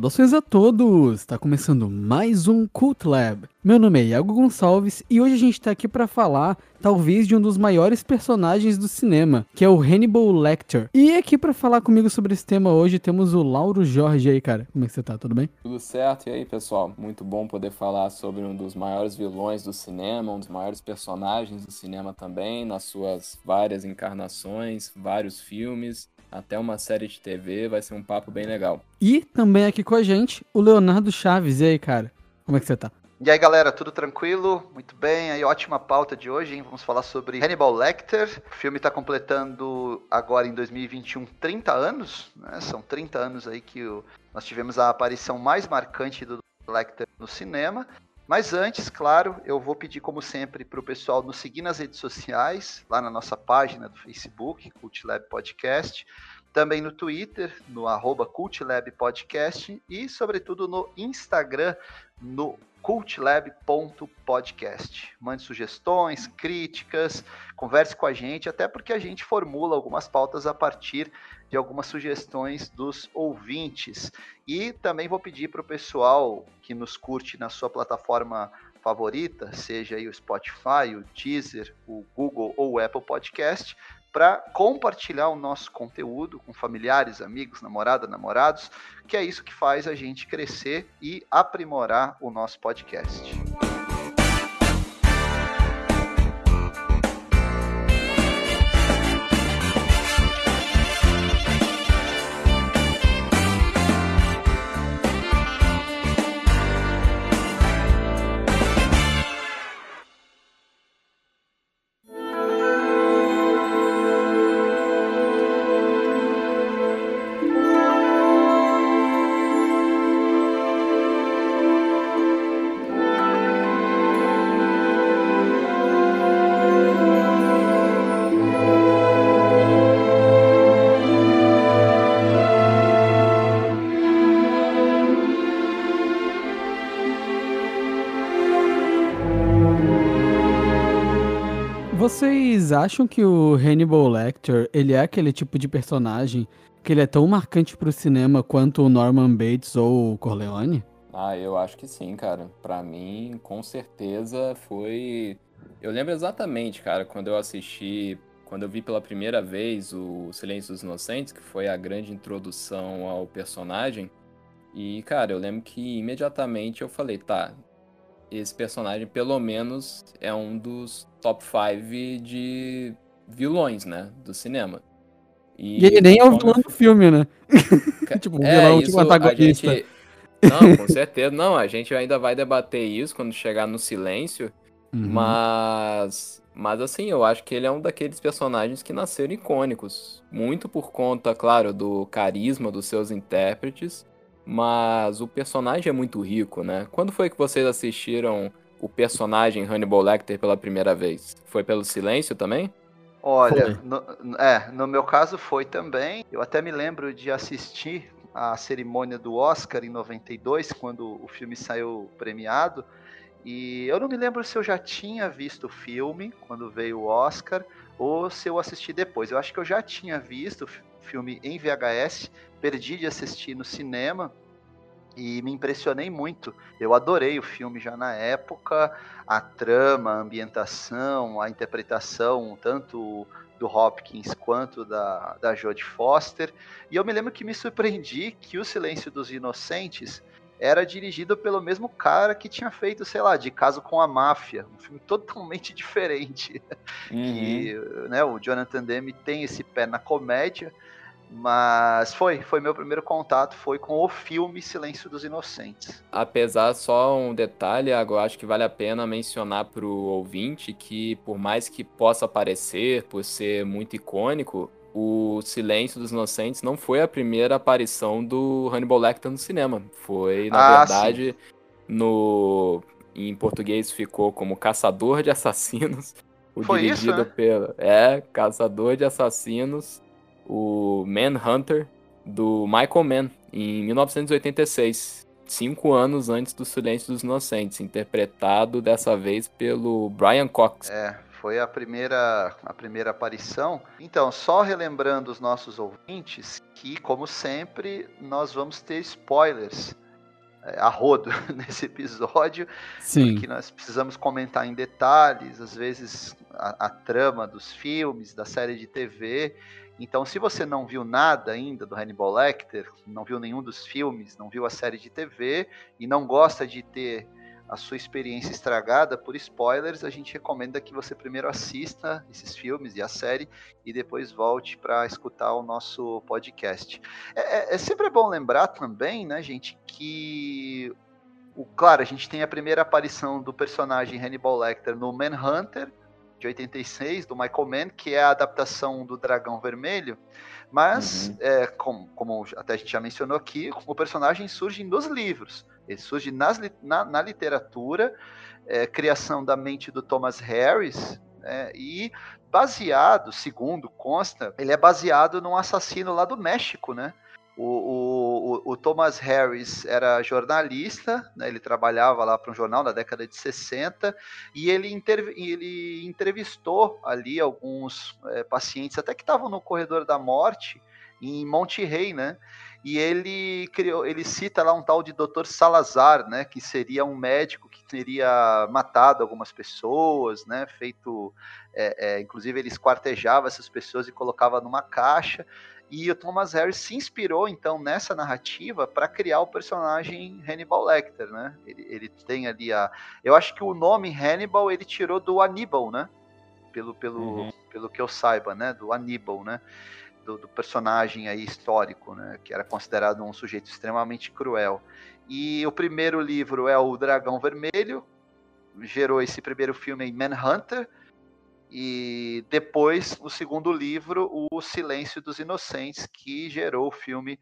Saudações a todos! Está começando mais um Cult Lab. Meu nome é Iago Gonçalves e hoje a gente está aqui para falar, talvez, de um dos maiores personagens do cinema, que é o Hannibal Lecter. E aqui para falar comigo sobre esse tema hoje temos o Lauro Jorge aí, cara. Como é que você tá? Tudo bem? Tudo certo. E aí, pessoal? Muito bom poder falar sobre um dos maiores vilões do cinema, um dos maiores personagens do cinema também, nas suas várias encarnações, vários filmes até uma série de TV, vai ser um papo bem legal. E também aqui com a gente, o Leonardo Chaves. E aí, cara? Como é que você tá? E aí, galera, tudo tranquilo? Muito bem, aí ótima pauta de hoje, hein? Vamos falar sobre Hannibal Lecter. O filme está completando agora em 2021 30 anos, né? São 30 anos aí que o... nós tivemos a aparição mais marcante do Lecter no cinema. Mas antes, claro, eu vou pedir, como sempre, para o pessoal nos seguir nas redes sociais, lá na nossa página do Facebook, Cult Lab Podcast, também no Twitter, no arroba Cultlab Podcast e, sobretudo, no Instagram, no cultlab.podcast. Mande sugestões, críticas, converse com a gente, até porque a gente formula algumas pautas a partir de algumas sugestões dos ouvintes. E também vou pedir para o pessoal que nos curte na sua plataforma favorita, seja aí o Spotify, o Deezer, o Google ou o Apple Podcast, para compartilhar o nosso conteúdo com familiares, amigos, namorada, namorados, que é isso que faz a gente crescer e aprimorar o nosso podcast. Acham que o Hannibal Lecter, ele é aquele tipo de personagem que ele é tão marcante pro cinema quanto o Norman Bates ou o Corleone? Ah, eu acho que sim, cara. Para mim, com certeza foi. Eu lembro exatamente, cara, quando eu assisti, quando eu vi pela primeira vez o Silêncio dos Inocentes, que foi a grande introdução ao personagem. E, cara, eu lembro que imediatamente eu falei, tá, esse personagem pelo menos é um dos top 5 de vilões, né, do cinema. E, e ele nem é o vilão do filme, né? tipo, o é, vilão, tipo, antagonista. Gente... Não, com certeza. Não, a gente ainda vai debater isso quando chegar no silêncio. Uhum. Mas. Mas assim, eu acho que ele é um daqueles personagens que nasceram icônicos. Muito por conta, claro, do carisma dos seus intérpretes. Mas o personagem é muito rico, né? Quando foi que vocês assistiram o personagem Hannibal Lecter pela primeira vez? Foi pelo silêncio também? Olha, no, é, no meu caso foi também. Eu até me lembro de assistir a cerimônia do Oscar em 92, quando o filme saiu premiado. E eu não me lembro se eu já tinha visto o filme quando veio o Oscar ou se eu assisti depois. Eu acho que eu já tinha visto o filme em VHS, perdi de assistir no cinema e me impressionei muito. Eu adorei o filme já na época, a trama, a ambientação, a interpretação, tanto do Hopkins quanto da, da Jodie Foster. E eu me lembro que me surpreendi que O Silêncio dos Inocentes era dirigido pelo mesmo cara que tinha feito, sei lá, De Caso com a Máfia, um filme totalmente diferente. Uhum. E né, o Jonathan Demme tem esse pé na comédia, mas foi, foi meu primeiro contato, foi com o filme Silêncio dos Inocentes. Apesar, só um detalhe, eu acho que vale a pena mencionar para o ouvinte que, por mais que possa parecer, por ser muito icônico, o Silêncio dos Inocentes não foi a primeira aparição do Hannibal Lecter no cinema. Foi, na ah, verdade, sim. no em português ficou como Caçador de Assassinos. O foi dirigido isso, né? pelo é Caçador de Assassinos o Manhunter do Michael Mann em 1986, cinco anos antes do Silêncio dos Inocentes, interpretado dessa vez pelo Brian Cox. É, foi a primeira, a primeira aparição. Então, só relembrando os nossos ouvintes que, como sempre, nós vamos ter spoilers é, a rodo nesse episódio, Sim. porque nós precisamos comentar em detalhes, às vezes, a, a trama dos filmes, da série de TV. Então, se você não viu nada ainda do Hannibal Lecter, não viu nenhum dos filmes, não viu a série de TV e não gosta de ter a sua experiência estragada por spoilers, a gente recomenda que você primeiro assista esses filmes e a série e depois volte para escutar o nosso podcast. É, é, é, sempre bom lembrar também, né, gente, que o, claro, a gente tem a primeira aparição do personagem Hannibal Lecter no Manhunter de 86 do Michael Mann, que é a adaptação do Dragão Vermelho. Mas, uhum. é, como, como, até a gente já mencionou aqui, o personagem surge nos livros. Ele surge nas, na, na literatura, é, criação da mente do Thomas Harris, é, e baseado, segundo consta, ele é baseado num assassino lá do México, né? O, o, o, Thomas Harris era jornalista, né, ele trabalhava lá para um jornal na década de 60 e ele, ele entrevistou ali alguns é, pacientes, até que estavam no corredor da morte, em Monte Rey, né? E ele criou, ele cita lá um tal de Dr. Salazar, né? Que seria um médico que teria matado algumas pessoas, né? Feito, é, é, inclusive ele esquartejava essas pessoas e colocava numa caixa. E o Thomas Harris se inspirou, então, nessa narrativa para criar o personagem Hannibal Lecter, né? Ele, ele, tem ali a... Eu acho que o nome Hannibal ele tirou do Aníbal, né? Pelo, pelo, uhum. pelo que eu saiba, né? Do Aníbal, né? Do, do, personagem aí histórico, né? Que era considerado um sujeito extremamente cruel. E o primeiro livro é o Dragão Vermelho, gerou esse primeiro filme em Manhunter, e depois, o segundo livro, O Silêncio dos Inocentes, que gerou o filme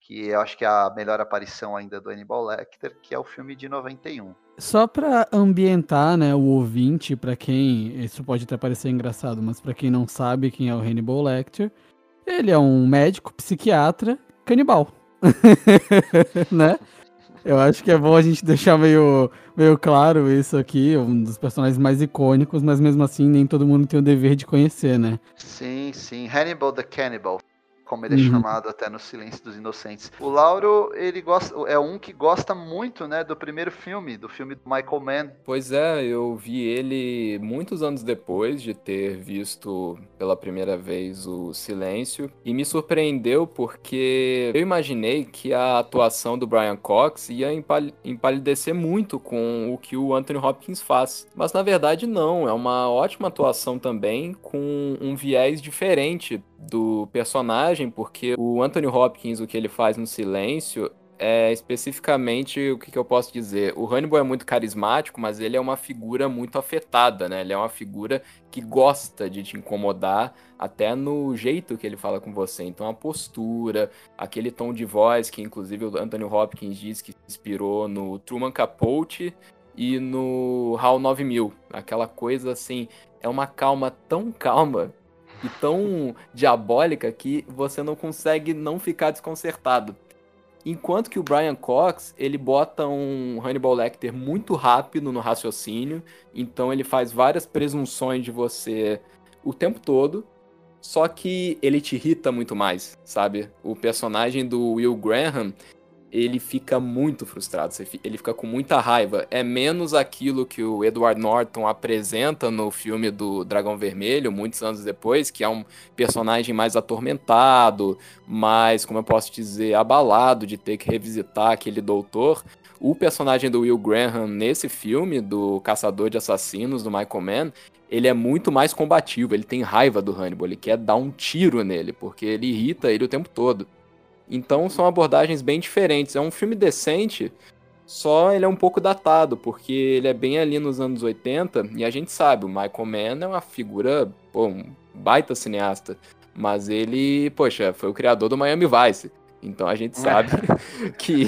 que eu acho que é a melhor aparição ainda do Hannibal Lecter, que é o filme de 91. Só para ambientar, né, o ouvinte, para quem isso pode até parecer engraçado, mas para quem não sabe quem é o Hannibal Lecter, ele é um médico psiquiatra canibal. né? Eu acho que é bom a gente deixar meio, meio claro isso aqui, um dos personagens mais icônicos, mas mesmo assim nem todo mundo tem o dever de conhecer, né? Sim, sim. Hannibal the Cannibal como ele é uhum. chamado até no Silêncio dos Inocentes. O Lauro, ele gosta, é um que gosta muito, né, do primeiro filme, do filme do Michael Mann. Pois é, eu vi ele muitos anos depois de ter visto pela primeira vez o Silêncio e me surpreendeu porque eu imaginei que a atuação do Brian Cox ia empal empalidecer muito com o que o Anthony Hopkins faz. Mas na verdade não, é uma ótima atuação também com um viés diferente do personagem, porque o Anthony Hopkins, o que ele faz no silêncio, é especificamente o que, que, eu posso dizer. O Hannibal é muito carismático, mas ele é uma figura muito afetada, né? Ele é uma figura que gosta de te incomodar, até no jeito que ele fala com você. Então a postura, aquele tom de voz que inclusive o Anthony Hopkins diz que inspirou no Truman Capote e no HAL 9000. Aquela coisa assim, é uma calma tão calma e tão diabólica que você não consegue não ficar desconcertado. Enquanto que o Brian Cox, ele bota um Hannibal Lecter muito rápido no raciocínio, então ele faz várias presunções de você o tempo todo, só que ele te irrita muito mais, sabe? O personagem do Will Graham, ele fica muito frustrado, ele fica com muita raiva. É menos aquilo que o Edward Norton apresenta no filme do Dragão Vermelho, muitos anos depois, que é um personagem mais atormentado, mais, como eu posso dizer, abalado de ter que revisitar aquele doutor. O personagem do Will Graham nesse filme, do Caçador de Assassinos, do Michael Mann, ele é muito mais combativo, ele tem raiva do Hannibal, ele quer dar um tiro nele, porque ele irrita ele o tempo todo. Então são abordagens bem diferentes. É um filme decente, só ele é um pouco datado, porque ele é bem ali nos anos 80, e a gente sabe, o Michael Mann é uma figura, pô, um baita cineasta. Mas ele, poxa, foi o criador do Miami Vice. Então a gente sabe que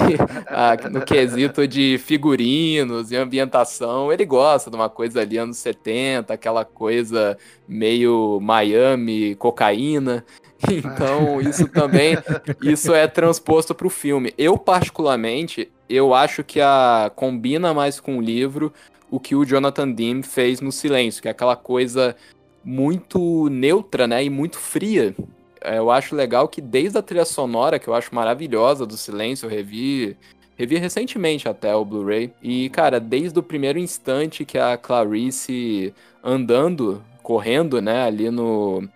a, no quesito de figurinos e ambientação, ele gosta de uma coisa ali anos 70, aquela coisa meio Miami, cocaína. Então, isso também, isso é transposto para o filme. Eu, particularmente, eu acho que a combina mais com o livro o que o Jonathan Demme fez no Silêncio, que é aquela coisa muito neutra, né, e muito fria. É, eu acho legal que desde a trilha sonora, que eu acho maravilhosa do Silêncio, eu revi, revi recentemente até o Blu-ray, e cara, desde o primeiro instante que a Clarice andando, correndo, né, ali no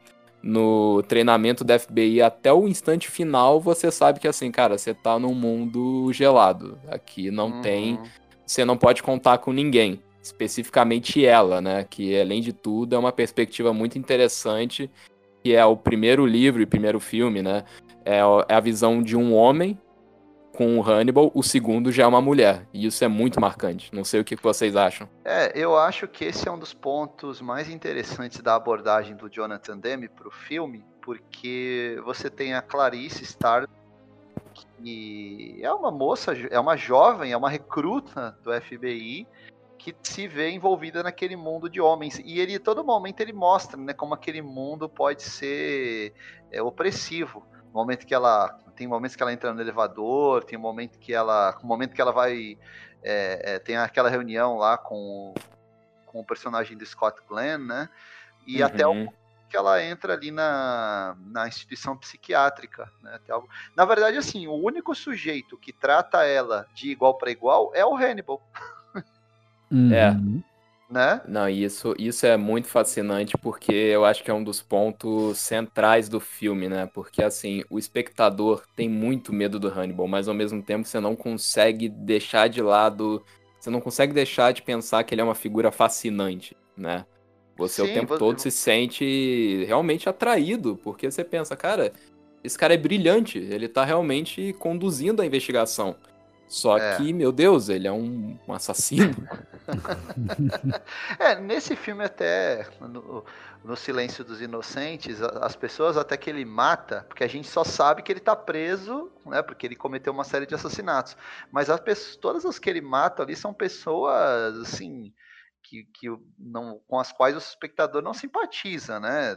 no treinamento da FBI até o instante final, você sabe que assim, cara, você tá num mundo gelado. Aqui não uhum. tem, você não pode contar com ninguém especificamente ela, né? Que além de tudo é uma perspectiva muito interessante, que é o primeiro livro e primeiro filme, né? É, é a visão de um homem com o Hannibal, o segundo já é uma mulher. E isso é muito marcante. Não sei o que vocês acham. É, eu acho que esse é um dos pontos mais interessantes da abordagem do Jonathan Demme para o filme, porque você tem a Clarice Starr, que é uma moça, é uma jovem, é uma recruta do FBI, que se vê envolvida naquele mundo de homens. E ele, todo momento, ele mostra né, como aquele mundo pode ser é, opressivo. No momento que ela. Tem momentos que ela entra no elevador, tem um momento que ela. Um momento que ela vai. É, é, tem aquela reunião lá com, com o personagem do Scott Glenn, né? E uhum. até o que ela entra ali na, na instituição psiquiátrica. Né? Algo... Na verdade, assim, o único sujeito que trata ela de igual para igual é o Hannibal. Uhum. É. Né? Não, isso, isso é muito fascinante porque eu acho que é um dos pontos centrais do filme, né? Porque assim, o espectador tem muito medo do Hannibal, mas ao mesmo tempo você não consegue deixar de lado, você não consegue deixar de pensar que ele é uma figura fascinante, né? Você Sim, o tempo você... todo se sente realmente atraído, porque você pensa, cara, esse cara é brilhante, ele tá realmente conduzindo a investigação. Só é. que, meu Deus, ele é um, um assassino. é, nesse filme até, no, no, Silêncio dos Inocentes, as pessoas até que ele mata, porque a gente só sabe que ele tá preso, né, porque ele cometeu uma série de assassinatos. Mas as pessoas, todas as que ele mata ali são pessoas, assim, que, que não, com as quais o espectador não simpatiza, né?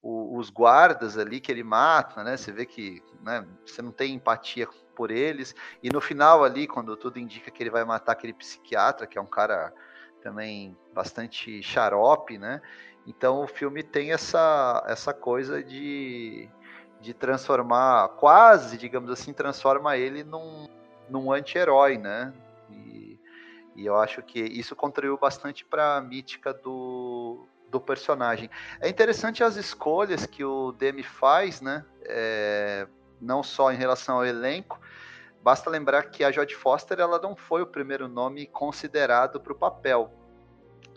os guardas ali que ele mata, né? Você vê que né, você não tem empatia por eles. E no final ali, quando tudo indica que ele vai matar aquele psiquiatra, que é um cara também bastante xarope, né? Então o filme tem essa, essa coisa de, de transformar, quase, digamos assim, transforma ele num, num anti-herói, né? E, e eu acho que isso contribuiu bastante para a mítica do, do personagem. É interessante as escolhas que o Demi faz, né? É, não só em relação ao elenco. Basta lembrar que a Jodie Foster ela não foi o primeiro nome considerado para o papel.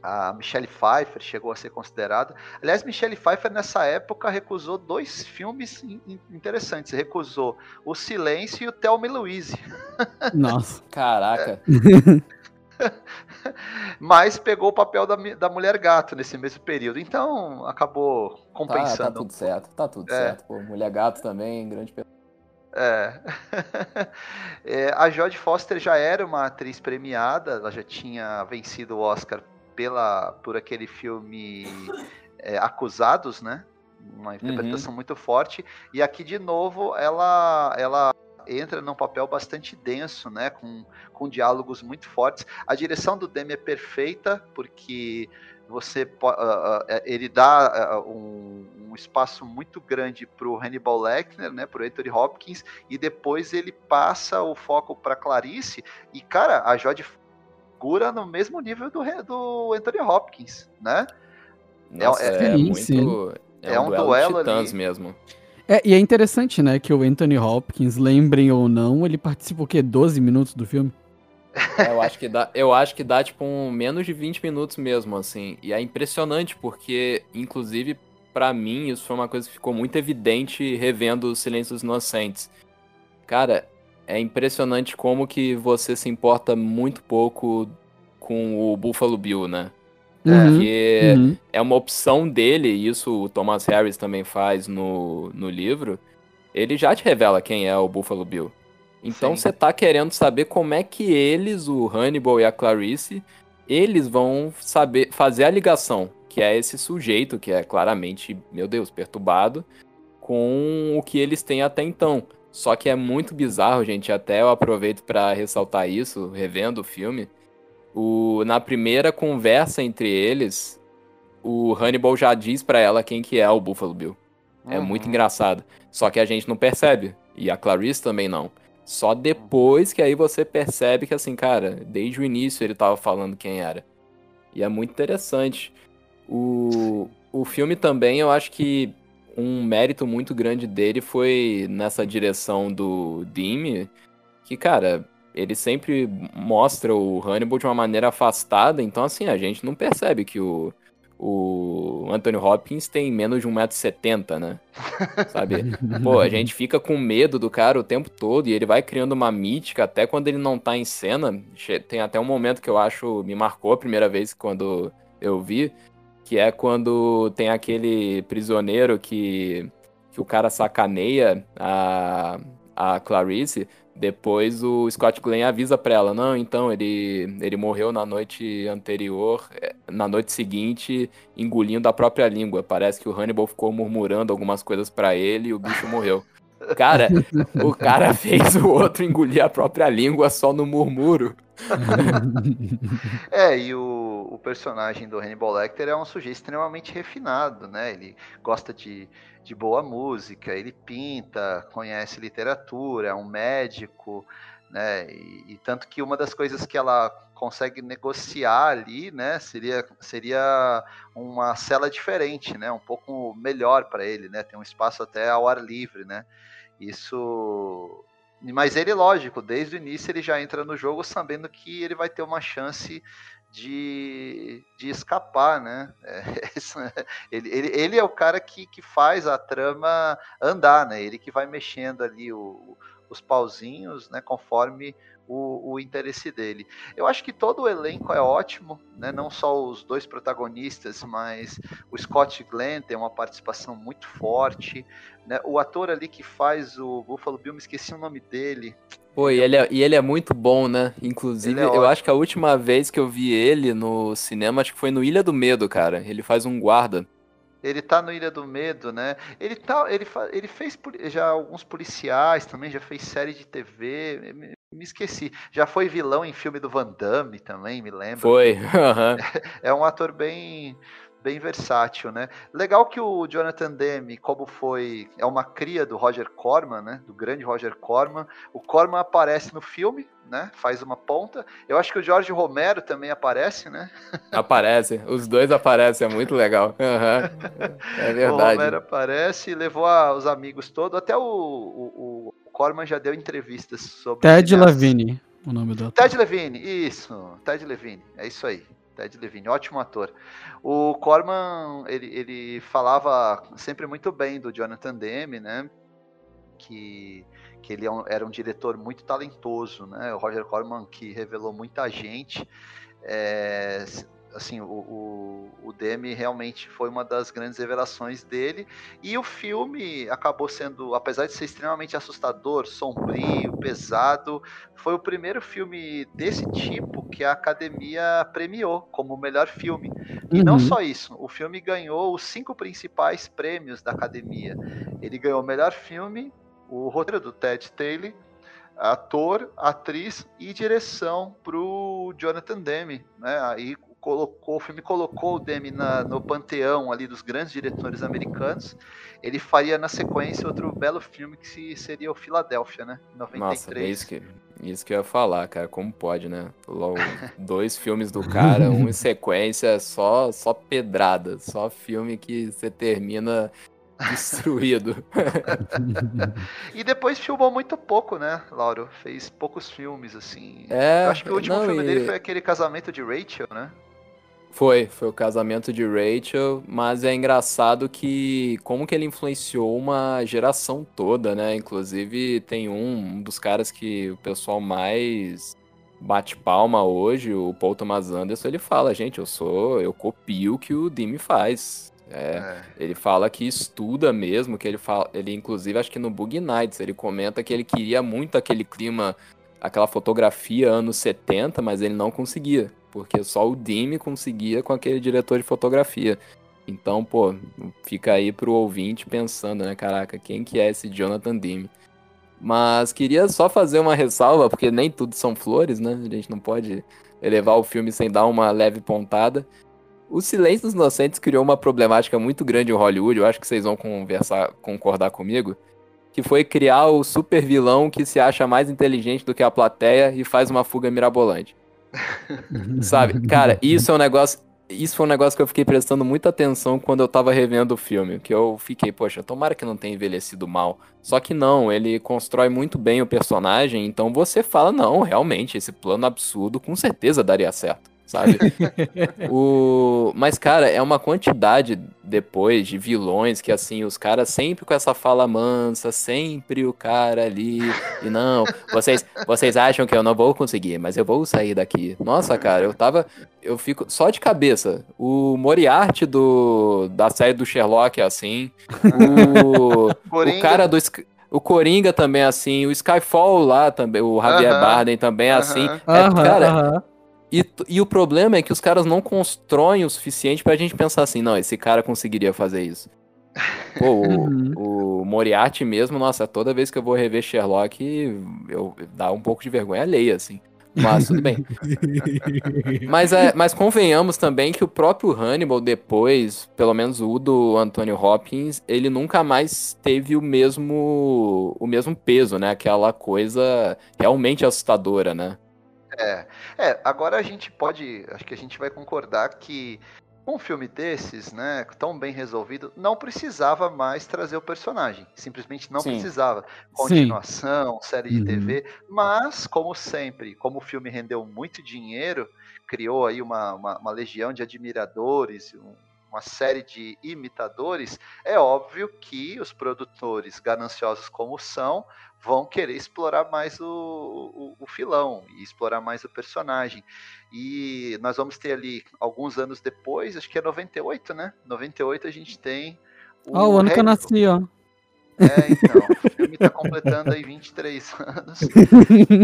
A Michelle Pfeiffer chegou a ser considerada. Aliás, Michelle Pfeiffer nessa época recusou dois filmes interessantes. Recusou O Silêncio e o Thelma Louise. Nossa, caraca. Mas pegou o papel da, da mulher gato nesse mesmo período. Então acabou compensando. Tá, tá tudo certo, tá tudo é. certo. Pô, mulher gato também, grande é. é. A Jodie Foster já era uma atriz premiada, ela já tinha vencido o Oscar pela, por aquele filme é, Acusados, né? Uma interpretação uhum. muito forte. E aqui, de novo, ela, ela entra num papel bastante denso, né? Com, com diálogos muito fortes. A direção do Demi é perfeita, porque você uh, ele dá uh, um, um, espaço muito grande para o Hannibal Lecter, né, para o Anthony Hopkins, e depois ele passa o foco para Clarice, e cara, a Jodie figura no mesmo nível do, do Anthony Hopkins, né? Nossa, é, é, é, muito, é, é um, duelo, duelo ali. mesmo. É, e é interessante, né, que o Anthony Hopkins, lembrem ou não, ele participa o quê? 12 minutos do filme? É, eu acho que dá, eu acho que dá tipo um, menos de 20 minutos mesmo, assim. E é impressionante porque, inclusive, para mim, isso foi uma coisa que ficou muito evidente revendo Silêncios Inocentes. Cara, é impressionante como que você se importa muito pouco com o Buffalo Bill, né? Uhum, Porque uhum. é uma opção dele, e isso o Thomas Harris também faz no, no livro. Ele já te revela quem é o Buffalo Bill. Então você tá querendo saber como é que eles, o Hannibal e a Clarice, eles vão saber fazer a ligação, que é esse sujeito que é claramente, meu Deus, perturbado, com o que eles têm até então. Só que é muito bizarro, gente. Até eu aproveito para ressaltar isso, revendo o filme. O, na primeira conversa entre eles, o Hannibal já diz para ela quem que é o Buffalo Bill. É uhum. muito engraçado. Só que a gente não percebe. E a Clarice também não. Só depois que aí você percebe que, assim, cara, desde o início ele tava falando quem era. E é muito interessante. O, o filme também, eu acho que um mérito muito grande dele foi nessa direção do Dime, que, cara, ele sempre mostra o Hannibal de uma maneira afastada, então, assim, a gente não percebe que o, o Anthony Hopkins tem menos de 1,70m, né? Sabe? Pô, a gente fica com medo do cara o tempo todo e ele vai criando uma mítica até quando ele não tá em cena. Tem até um momento que eu acho me marcou a primeira vez quando eu vi, que é quando tem aquele prisioneiro que, que o cara sacaneia a, a Clarice. Depois o Scott Glenn avisa pra ela, não, então ele, ele morreu na noite anterior, é, na noite seguinte, engolindo a própria língua. Parece que o Hannibal ficou murmurando algumas coisas para ele e o bicho morreu. Cara, o cara fez o outro engolir a própria língua só no murmúrio. é, e o personagem do Hannibal Lecter é um sujeito extremamente refinado, né? Ele gosta de, de boa música, ele pinta, conhece literatura, é um médico, né? E, e, tanto que uma das coisas que ela consegue negociar ali, né, seria, seria uma cela diferente, né? Um pouco melhor para ele, né? Tem um espaço até ao ar livre, né? Isso mas ele, lógico, desde o início ele já entra no jogo sabendo que ele vai ter uma chance de, de escapar, né? É, ele, ele, ele, é o cara que, que faz a trama andar, né? Ele que vai mexendo ali o, os pauzinhos, né? Conforme o, o, interesse dele. Eu acho que todo o elenco é ótimo, né? não só os dois protagonistas, mas o Scott Glenn tem uma participação muito forte. Né? O ator ali que faz o Buffalo Bill, me esqueci o nome dele. Pô, e ele, é, e ele é muito bom, né? Inclusive, é eu acho que a última vez que eu vi ele no cinema, acho que foi no Ilha do Medo, cara. Ele faz um guarda. Ele tá no Ilha do Medo, né? Ele, tá, ele, ele fez já alguns policiais também, já fez série de TV. Me, esqueci. Já foi vilão em filme do Van Damme também, me lembro. Foi. Uhum. É um ator bem bem versátil, né? Legal que o Jonathan Demme, como foi, é uma cria do Roger Corman, né? Do grande Roger Corman. O Corman aparece no filme, né? Faz uma ponta. Eu acho que o Jorge Romero também aparece, né? Aparece, os dois aparecem, é muito legal. Uhum. É verdade. O Romero aparece, levou a, os amigos todos, até o, o, o Corman já deu entrevistas sobre. Ted Levine, o nome do. Ted Levine, isso, Ted Levine, é isso aí. Ted Levine, ótimo ator. O Corman, ele, ele falava sempre muito bem do Jonathan Demme, né? Que, que ele é era um diretor muito talentoso, né? O Roger Corman, que revelou muita gente. É, assim, o, o, o Demi realmente foi uma das grandes revelações dele. E o filme acabou sendo, apesar de ser extremamente assustador, sombrio, pesado, foi o primeiro filme desse tipo que a academia premiou como o melhor filme. E uhum. não só isso, o filme ganhou os cinco principais prêmios da academia. Ele ganhou o melhor filme, o roteiro do Ted Taylor ator, atriz e direção para o Jonathan Demme, né? Aí colocou, o filme colocou o Demi na, no panteão ali dos grandes diretores americanos. Ele faria na sequência outro belo filme que seria o Filadélfia, né? 93. Nossa, é isso que, isso que eu ia falar, cara. Como pode, né? Logo, dois filmes do cara, um em sequência, só, só pedrada. Só filme que você termina destruído. e depois filmou muito pouco, né, Lauro? Fez poucos filmes, assim. É, eu acho que o último não, filme e... dele foi aquele casamento de Rachel, né? Foi, foi o casamento de Rachel, mas é engraçado que como que ele influenciou uma geração toda, né? Inclusive tem um, um dos caras que o pessoal mais bate palma hoje, o Paul Thomas Anderson, ele fala, gente, eu sou, eu copio o que o Dimi faz. É, é. Ele fala que estuda mesmo, que ele fala, ele inclusive acho que no Bug Nights ele comenta que ele queria muito aquele clima, aquela fotografia anos 70, mas ele não conseguia porque só o Dime conseguia com aquele diretor de fotografia. Então, pô, fica aí pro ouvinte pensando, né, caraca, quem que é esse Jonathan Dime? Mas queria só fazer uma ressalva, porque nem tudo são flores, né? A gente não pode elevar o filme sem dar uma leve pontada. O Silêncio dos Inocentes criou uma problemática muito grande em Hollywood, eu acho que vocês vão conversar, concordar comigo, que foi criar o super vilão que se acha mais inteligente do que a plateia e faz uma fuga mirabolante. Sabe? Cara, isso é um negócio isso foi um negócio que eu fiquei prestando muita atenção quando eu tava revendo o filme. Que eu fiquei, poxa, tomara que não tenha envelhecido mal. Só que não, ele constrói muito bem o personagem, então você fala, não, realmente, esse plano absurdo com certeza daria certo sabe? o... Mas, cara, é uma quantidade depois de vilões que, assim, os caras sempre com essa fala mansa, sempre o cara ali. E não, vocês, vocês acham que eu não vou conseguir, mas eu vou sair daqui. Nossa, cara, eu tava. Eu fico só de cabeça. O Moriarty do, da série do Sherlock é assim. O, o cara do. O Coringa também é assim, o Skyfall lá também, o Javier uh -huh. Bardem também é uh -huh. assim. É, uh -huh, cara, e, e o problema é que os caras não constroem o suficiente pra gente pensar assim, não, esse cara conseguiria fazer isso. Pô, o, uhum. o, Moriarty mesmo, nossa, toda vez que eu vou rever Sherlock, eu, dá um pouco de vergonha alheia, assim. Mas tudo bem. mas, é, mas convenhamos também que o próprio Hannibal, depois, pelo menos o do Anthony Hopkins, ele nunca mais teve o mesmo, o mesmo peso, né? Aquela coisa realmente assustadora, né? É, é, agora a gente pode, acho que a gente vai concordar que um filme desses, né, tão bem resolvido, não precisava mais trazer o personagem. Simplesmente não Sim. precisava. Continuação, Sim. série de uhum. TV. Mas, como sempre, como o filme rendeu muito dinheiro, criou aí uma, uma, uma legião de admiradores, um, uma série de imitadores, é óbvio que os produtores, gananciosos como são, vão querer explorar mais o, o, o, filão e explorar mais o personagem. E nós vamos ter ali, alguns anos depois, acho que é 98, né? 98 a gente tem. O oh, o ano que eu nasci, ó. É, então, o filme está completando aí 23 anos.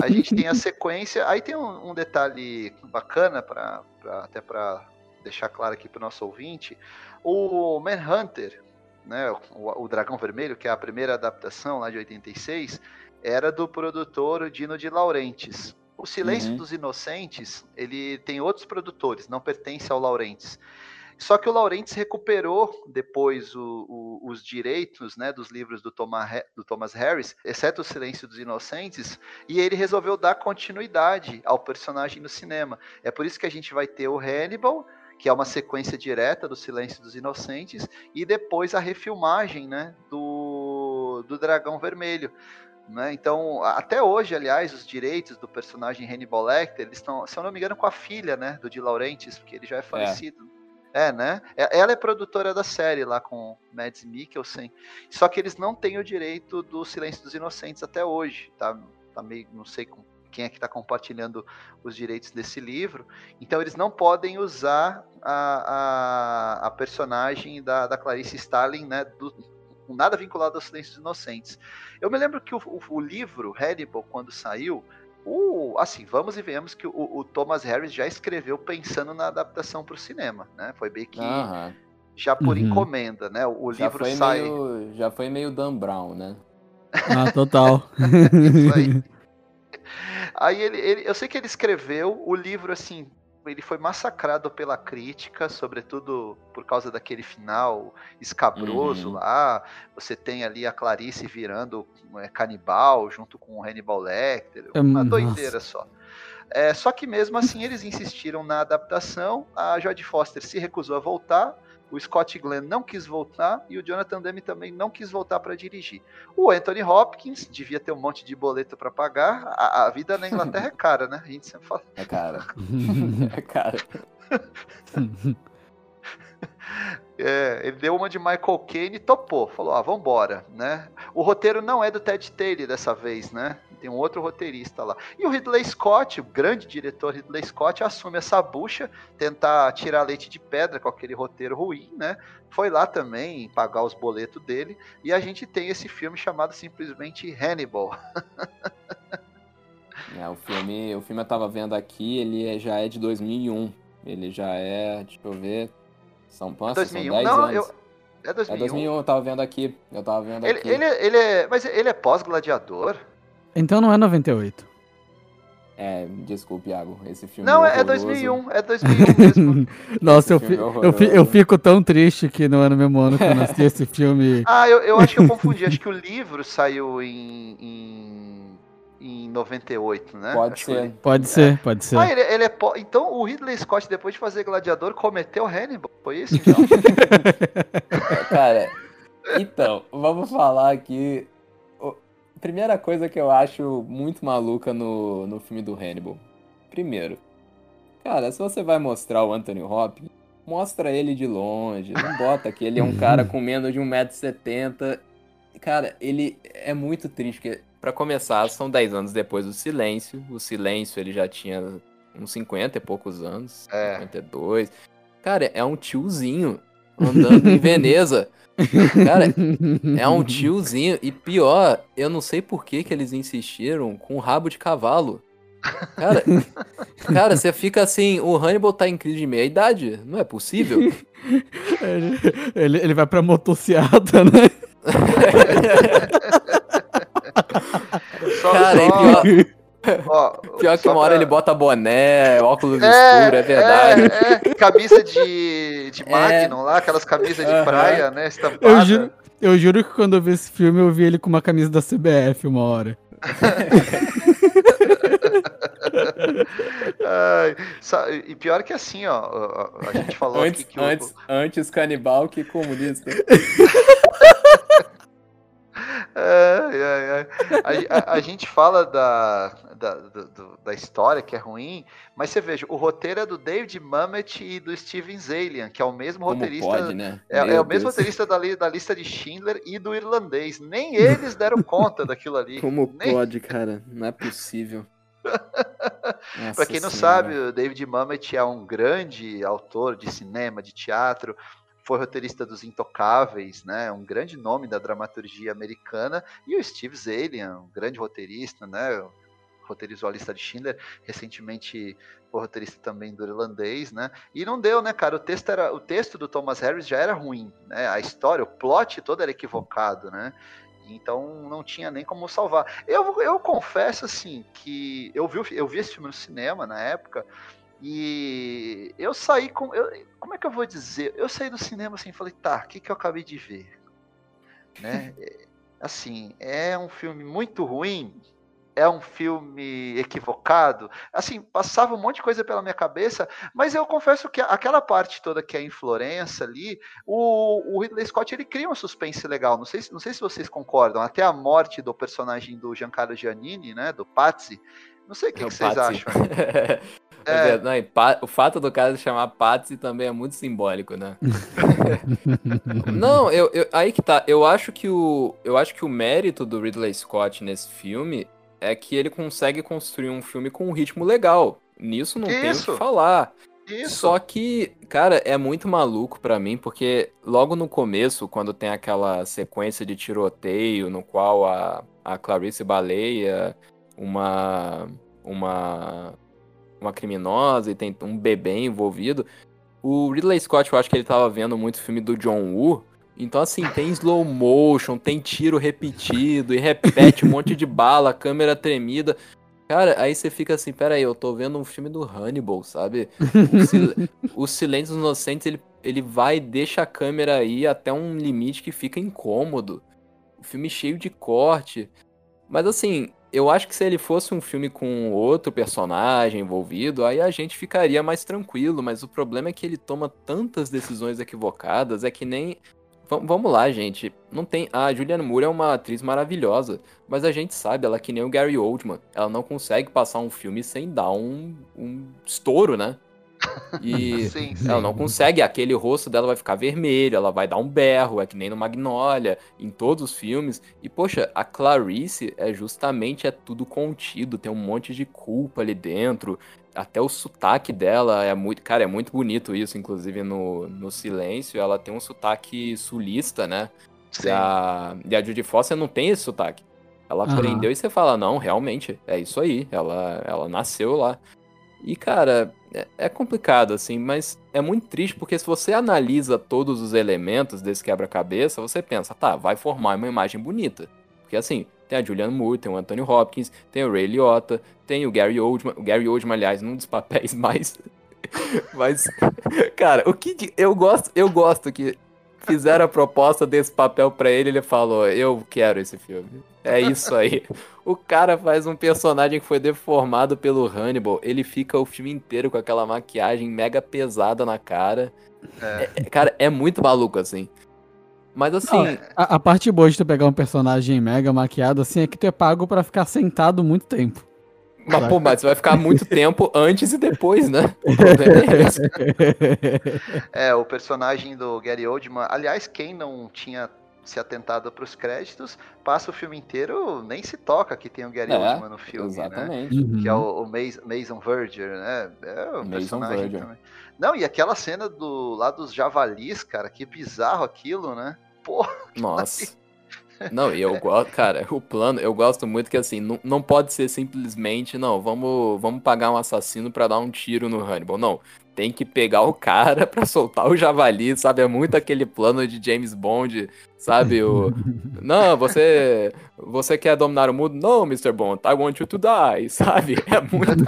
A gente tem a sequência. Aí tem um, um detalhe bacana, pra, pra até para deixar claro aqui para o nosso ouvinte. O Manhunter, né, o, o, Dragão Vermelho, que é a primeira adaptação lá de 86, era do produtor Dino de Laurentiis. O Silêncio uhum. dos Inocentes, ele tem outros produtores, não pertence ao Laurentiis. Só que o Laurentiis recuperou depois o, o, os direitos né, dos livros do, Thomas, do Thomas Harris, exceto o Silêncio dos Inocentes, e ele resolveu dar continuidade ao personagem no cinema. É por isso que a gente vai ter o Hannibal, que é uma sequência direta do Silêncio dos Inocentes, e depois a refilmagem né, do, do Dragão Vermelho. Né? Então, até hoje, aliás, os direitos do personagem Hannibal Lecter, eles estão, se eu não me engano, com a filha né, do Di Laurentiis, porque ele já é, é. falecido. É. é, né? Ela é produtora da série lá com Mads Mikkelsen. Só que eles não têm o direito do Silêncio dos Inocentes até hoje, tá? Tá meio, não sei com quem é que está compartilhando os direitos desse livro. Então eles não podem usar a, a, a personagem da, da Clarice Starling, né, do, nada vinculado aos Silêncios Inocentes. Eu me lembro que o, o, o livro Hannibal, quando saiu, o, assim, vamos e vemos que o, o, Thomas Harris já escreveu pensando na adaptação para o cinema, né? Foi bem que uhum. já por uhum. encomenda, né? O, já livro sai. Meio, já foi meio Dan Brown, né? Ah, total. Isso aí. Aí ele, ele, eu sei que ele escreveu o livro assim, ele foi massacrado pela crítica, sobretudo por causa daquele final escabroso uhum. lá. Você tem ali a Clarice virando é, canibal junto com o Hannibal Lecter, uma Nossa. doideira só. É, só que mesmo assim eles insistiram na adaptação. A Jodie Foster se recusou a voltar o Scott Glenn não quis voltar e o Jonathan Demme também não quis voltar para dirigir. O Anthony Hopkins devia ter um monte de boleto para pagar. A, a, vida na Inglaterra é cara, né? A gente sempre fala. É cara. é cara. É, ele deu uma de Michael Caine e topou. Falou, ah, vambora, né? O roteiro não é do Ted Taylor dessa vez, né? Tem um outro roteirista lá. E o Ridley Scott, o grande diretor Ridley Scott, assume essa bucha, tentar tirar leite de pedra com aquele roteiro ruim, né? Foi lá também pagar os boletos dele, e a gente tem esse filme chamado simplesmente Hannibal. é, o filme, o filme eu tava vendo aqui, ele é, já é de 2001. Ele já é, deixa eu ver, são, nossa, 2001. São 10 não, anos. Eu... É 2001. É 2001, eu tava vendo aqui. Eu tava vendo Ele, aqui. ele, ele é, mas ele é pós-gladiador? Então não é 98. É, desculpe, Iago, esse filme Não, é horroroso. 2001. É 2001 mesmo. Nossa, eu, filme fi- é eu, fi- eu fico tão triste que não é no mesmo ano que eu nasci esse filme. Ah, eu, eu acho que eu confundi. Acho que o livro saiu em, em, em 98, né? Pode Acho ser. ele- Pode ser, pode ser. Ah, ele, ele é pó- Então o Ridley Scott, depois de fazer Gladiador, cometeu Hannibal. Foi isso, então? Cara, então, vamos falar aqui. Primeira coisa que eu acho muito maluca no, no filme do Hannibal. Primeiro, cara, se você vai mostrar o Anthony Hopkins, mostra ele de longe. Não bota que ele é um cara com menos de 1,70m. Cara, ele é muito triste. Porque, pra começar, são 10 anos depois do Silêncio. O Silêncio ele já tinha uns 50 e poucos anos. É. 52. Cara, é um tiozinho andando em Veneza. Cara, é um tiozinho. E pior, eu não sei por que, que eles insistiram com o rabo de cavalo. Cara, cara, você fica assim, o Hannibal tá em crise de meia idade. Não é possível. Ele, ele, ele vai pra motociata, né? Só- Cara, e só- pior, ó, pior que uma hora pra- ele bota boné, óculos É, escuros, é verdade. É, é, camisa de, de Magnum lá, aquelas camisas de Aham. praia, né? Estampada. Eu juro, eu juro que quando eu vi esse filme eu vi ele com uma camisa da CBF uma hora. Ai, sa- e pior que assim, ó, a gente falou Antes, aqui que o- antes, antes canibal que comunista. Ai, ai, ai. A, a- a gente fala da, da, do- da história que é ruim, mas você veja, o roteiro é do David Mamet e do Steven Zalian, que é o mesmo Como roteirista. pode, né? É, é o mesmo roteirista da, da lista de Schindler e do irlandês. Nem eles deram conta daquilo ali. Como Nem- pode, cara? Não é possível. Pra quem não Senhora. sabe, o David Mamet é um grande autor de cinema, de teatro, foi roteirista dos Intocáveis, né? Um grande nome da dramaturgia americana, e o Steve Zalian, um grande roteirista, né? Roteirizou a lista de Schindler, recentemente foi roteirista também do irlandês, né? E não deu, né, cara? O texto, era, o texto do Thomas Harris já era ruim, né? A história, o plot todo era equivocado, né? Então não tinha nem como salvar. Eu, eu confesso assim que eu vi, eu vi esse filme no cinema na época e eu saí com. eu- como é que eu vou dizer? Eu saí do cinema assim e falei, tá, o que, que eu acabei de ver? Né? É, Assim, é um filme muito ruim, é um filme equivocado. Assim, passava um monte de coisa pela minha cabeça, mas eu confesso que aquela parte toda que é em Florença ali, o, o Ridley Scott ele cria um suspense legal. Não sei, se- não sei se vocês concordam. Até a morte do personagem do Giancarlo Giannini, né? Do Patsy. Não sei o que, É que vocês Patsy. acham. É, É. não, pa- o fato do cara se chamar Patsy também é muito simbólico, né? não, eu, eu- aí que tá. Eu acho que o eu acho que o mérito do Ridley Scott nesse filme é que ele consegue construir um filme com um ritmo legal. Nisso não tem o que falar. Isso. Só que, cara, é muito maluco pra mim, porque logo no começo, quando tem aquela sequência de tiroteio no qual a, a Clarice baleia uma, uma, uma criminosa e tem um bebê envolvido, o Ridley Scott, eu acho que ele tava vendo muito filme do John Woo, então assim, tem slow motion, tem tiro repetido e repete um monte de bala, câmera tremida. Cara, aí você fica assim, peraí, eu tô vendo um filme do Hannibal, sabe? O, sil o Silêncio dos Inocentes, ele, ele vai e deixa a câmera aí até um limite que fica incômodo. O filme cheio de corte. Mas assim, eu acho que se ele fosse um filme com outro personagem envolvido, aí a gente ficaria mais tranquilo. Mas o problema é que ele toma tantas decisões equivocadas, é que nem. V- vamos lá, gente. Não tem. A Julianne Moore é uma atriz maravilhosa. Mas a gente sabe, ela é que nem o Gary Oldman. Ela não consegue passar um filme sem dar um, um estouro, né? E Sim, sim. ela não consegue, aquele rosto dela vai ficar vermelho, ela vai dar um berro, é que nem no Magnolia, em todos os filmes. E poxa, a Clarice é justamente é tudo contido, tem um monte de culpa ali dentro. Até o sotaque dela é muito, cara, é muito bonito isso, inclusive no, no Silêncio, ela tem um sotaque sulista, né? E Sim. a, e a Judy Foster não tem esse sotaque. Ela Aham. aprendeu e você fala, não, realmente, é isso aí. Ela, ela nasceu lá. E, cara, é, é complicado, assim, mas é muito triste porque se você analisa todos os elementos desse quebra-cabeça, você pensa, tá, vai formar uma imagem bonita. Porque assim, tem a Julianne Moore, tem o Anthony Hopkins, tem o Ray Liotta, tem o Gary Oldman. O Gary Oldman, aliás, num dos papéis mais. Mas, cara, o que. Eu gosto, eu gosto que fizeram a proposta desse papel para ele, ele falou: Eu quero esse filme. É isso aí. O cara faz um personagem que foi deformado pelo Hannibal. Ele fica o filme inteiro com aquela maquiagem mega pesada na cara. É. É, cara, é muito maluco, assim. Mas assim. Não, a, a, parte boa de tu pegar um personagem mega maquiado assim é que tu é pago para ficar sentado muito tempo. Mas, pô, mas você vai ficar muito tempo antes e depois, né? é, o personagem do Gary Oldman. Aliás, quem não tinha se atentado para os créditos, passa o filme inteiro, nem se toca que tem o Gary é, Oldman no filme, né? exatamente. né? Uhum. Que é o, o Mason Verger, né? É o Mason personagem Verger. também. Não, e aquela cena do lá dos javalis, cara, que bizarro aquilo, né? Porra. Nossa. Não, e eu gosto, cara, o plano, eu gosto muito que assim, não, não pode ser simplesmente, não, vamos, vamos pagar um assassino para dar um tiro no Hannibal. Não, tem que pegar o cara para soltar o javali, sabe? É muito aquele plano de James Bond, sabe? O Não, você você quer dominar o mundo? Não, Mr. Bond, I want you to die, sabe? É muito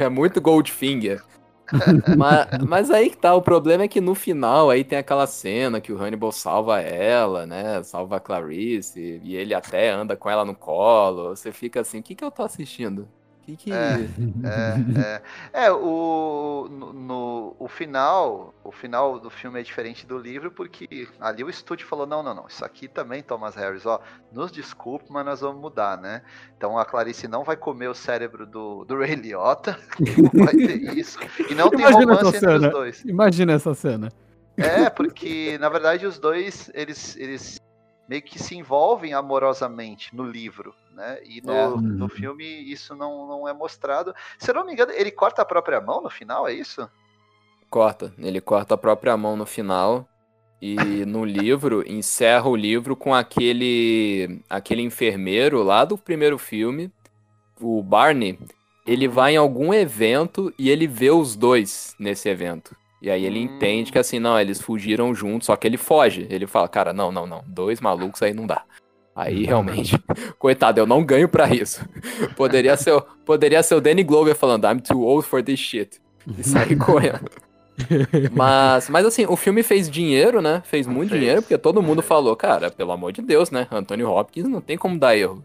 É muito Goldfinger mas, mas, aí que tá, o problema é que no final aí tem aquela cena que o Hannibal salva ela, né? Salva a Clarice, e ele até anda com ela no colo. Você fica assim, o que que eu tô assistindo? Que que... É, é, é. é o, no, no, o final, o final do filme é diferente do livro porque ali o estúdio falou não, não, não, isso aqui também Thomas Harris, ó, nos desculpe, mas nós vamos mudar, né? Então a Clarice não vai comer o cérebro do, do Ray Liotta, não vai ter isso, e não tem Imagina romance entre os dois. Imagina essa cena. É, porque na verdade os dois eles, eles meio que se envolvem amorosamente no livro, né? E no, é. no filme isso não, não é mostrado. Se eu não me engano, ele corta a própria mão no final, é isso? Corta. Ele corta a própria mão no final. E no livro, encerra o livro com aquele aquele enfermeiro lá do primeiro filme, o Barney. Ele vai em algum evento e ele vê os dois nesse evento. E aí ele hum. entende que assim, não, eles fugiram juntos, só que ele foge. Ele fala, cara, não, não, não, dois malucos aí não dá. Aí realmente, coitado, eu não ganho pra isso. Poderia ser, poderia ser o Danny Glover falando, I'm too old for this shit. E sair correndo. Mas, mas assim, o filme fez dinheiro, né? Fez muito fez. dinheiro, porque todo mundo falou, cara, pelo amor de Deus, né? Anthony Hopkins não tem como dar erro.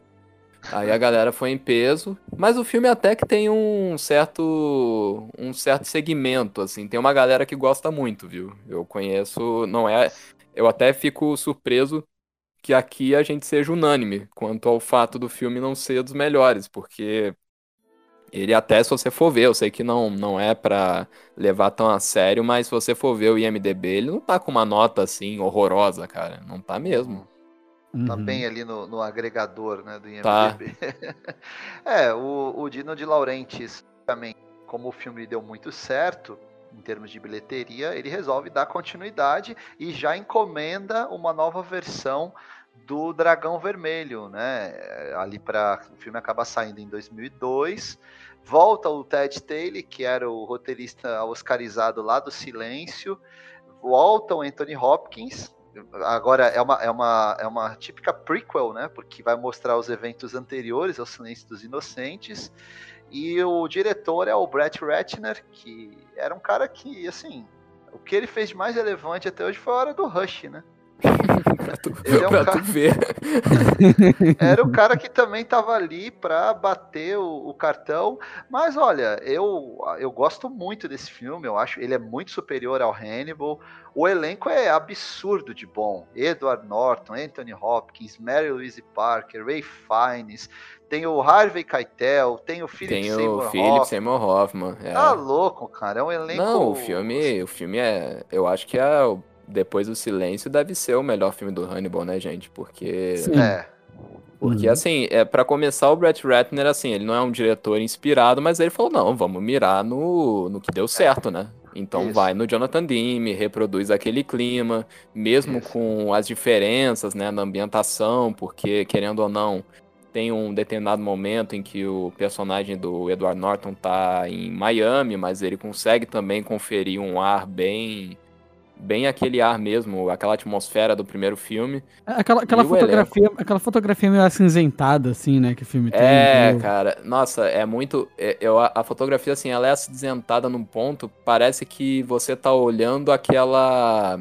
Aí a galera foi em peso, mas o filme até que tem um certo um certo segmento assim, tem uma galera que gosta muito, viu? Eu conheço, não é, eu até fico surpreso que aqui a gente seja unânime quanto ao fato do filme não ser dos melhores, porque ele até se você for ver, eu sei que não não é para levar tão a sério, mas se você for ver o IMDb, ele não tá com uma nota assim horrorosa, cara, não tá mesmo. Tá uhum. bem ali no, no, agregador né, do IMDb. Tá. é, o, o Dino de Laurentiis também, como o filme deu muito certo em termos de bilheteria, ele resolve dar continuidade e já encomenda uma nova versão do Dragão Vermelho, né? Ali para o filme acaba saindo em 2002. Volta o Ted Taylor, que era o roteirista oscarizado lá do Silêncio. Volta o Anthony Hopkins, agora é uma, é uma, é uma típica prequel, né? Porque vai mostrar os eventos anteriores ao Silêncio dos Inocentes. E o diretor é o Brett Ratner, que era um cara que, assim, o que ele fez de mais relevante até hoje foi a hora do Rush, né? pra tu, é um pra cara... tu ver. Era o cara que também tava ali pra bater o, o, cartão. Mas olha, eu, eu gosto muito desse filme. Eu acho ele é muito superior ao Hannibal. O elenco é absurdo de bom. Edward Norton, Anthony Hopkins, Mary Louise Parker, Ray Fiennes. Tem o Harvey Keitel, tem o Philip tem Seymour o Philip Hoffman. Seymour Hoffman. É. Tá louco, cara. É um elenco. Não, o filme, o filme é. Eu acho que é o depois do Silêncio deve ser o melhor filme do Hannibal, né, gente? Porque. Sim. É. Porque, uhum. assim, é, para começar, o Brett Ratner, assim, ele não é um diretor inspirado, mas ele falou, não, vamos mirar no, no que deu certo, né? Então Isso. vai no Jonathan Demme, reproduz aquele clima, mesmo Isso. com as diferenças, né, na ambientação, porque, querendo ou não, tem um determinado momento em que o personagem do Edward Norton tá em Miami, mas ele consegue também conferir um ar bem bem aquele ar mesmo, aquela atmosfera do primeiro filme. É, aquela, aquela fotografia, aquela fotografia meio acinzentada, assim, né, que o filme tem. É, cara, nossa, é muito. É, eu, a fotografia, assim, ela é acinzentada num ponto, parece que você tá olhando aquela.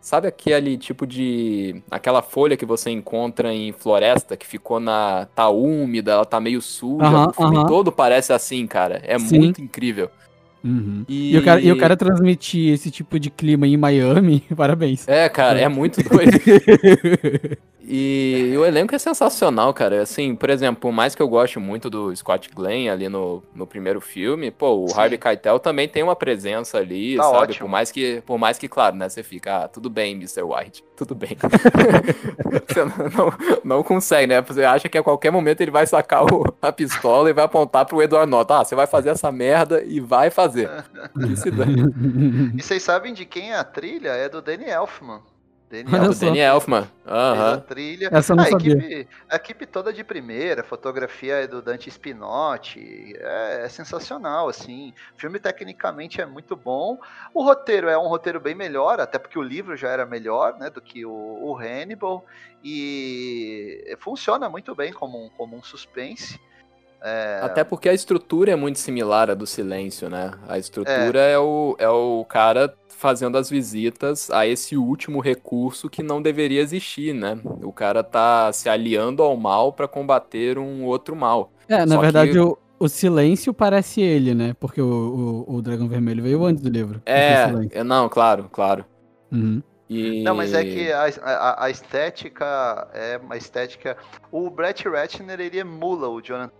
Sabe aquele tipo de. aquela folha que você encontra em floresta que ficou na. tá úmida, ela tá meio suja. O filme todo parece assim, cara. É Sim. muito incrível. Uhum. E... E, o cara, e o cara transmitir esse tipo de clima em Miami, parabéns. É, cara, é muito doido. E o elenco é sensacional, cara. Assim, por exemplo, por mais que eu goste muito do Scott Glenn ali no, no primeiro filme, pô, o Sim. Harvey Keitel também tem uma presença ali, tá sabe? Ótimo. Por mais que, por mais que, claro, né, você fica, ah, tudo bem, Mr. White, tudo bem. você não, não, consegue, né? Você acha que a qualquer momento ele vai sacar o, a pistola e vai apontar pro Edward Norton. Ah, você vai fazer essa merda e vai fazer. e vocês sabem de quem é a trilha? É do Danny Elfman. Daniel, do Danny Elfman. Uhum. A trilha. Essa não a, sabia. Equipe, a equipe toda de primeira, fotografia é do Dante Spinotti. É, é, sensacional, assim. O filme tecnicamente é muito bom. O roteiro é um roteiro bem melhor, até porque o livro já era melhor né, do que o, o Hannibal. E funciona muito bem como um, como um suspense. É... Até porque a estrutura é muito similar à do silêncio, né? A estrutura é, é o, é o cara fazendo as visitas a esse último recurso que não deveria existir, né? O cara tá se aliando ao mal para combater um outro mal. É, na Só verdade, que... o, o silêncio parece ele, né? Porque o, o, o Dragão Vermelho veio antes do livro. É, é não, claro, claro. Uhum. E... Não, mas é que a, a, a, estética é uma estética. O Brett Ratner ele emula o Jonathan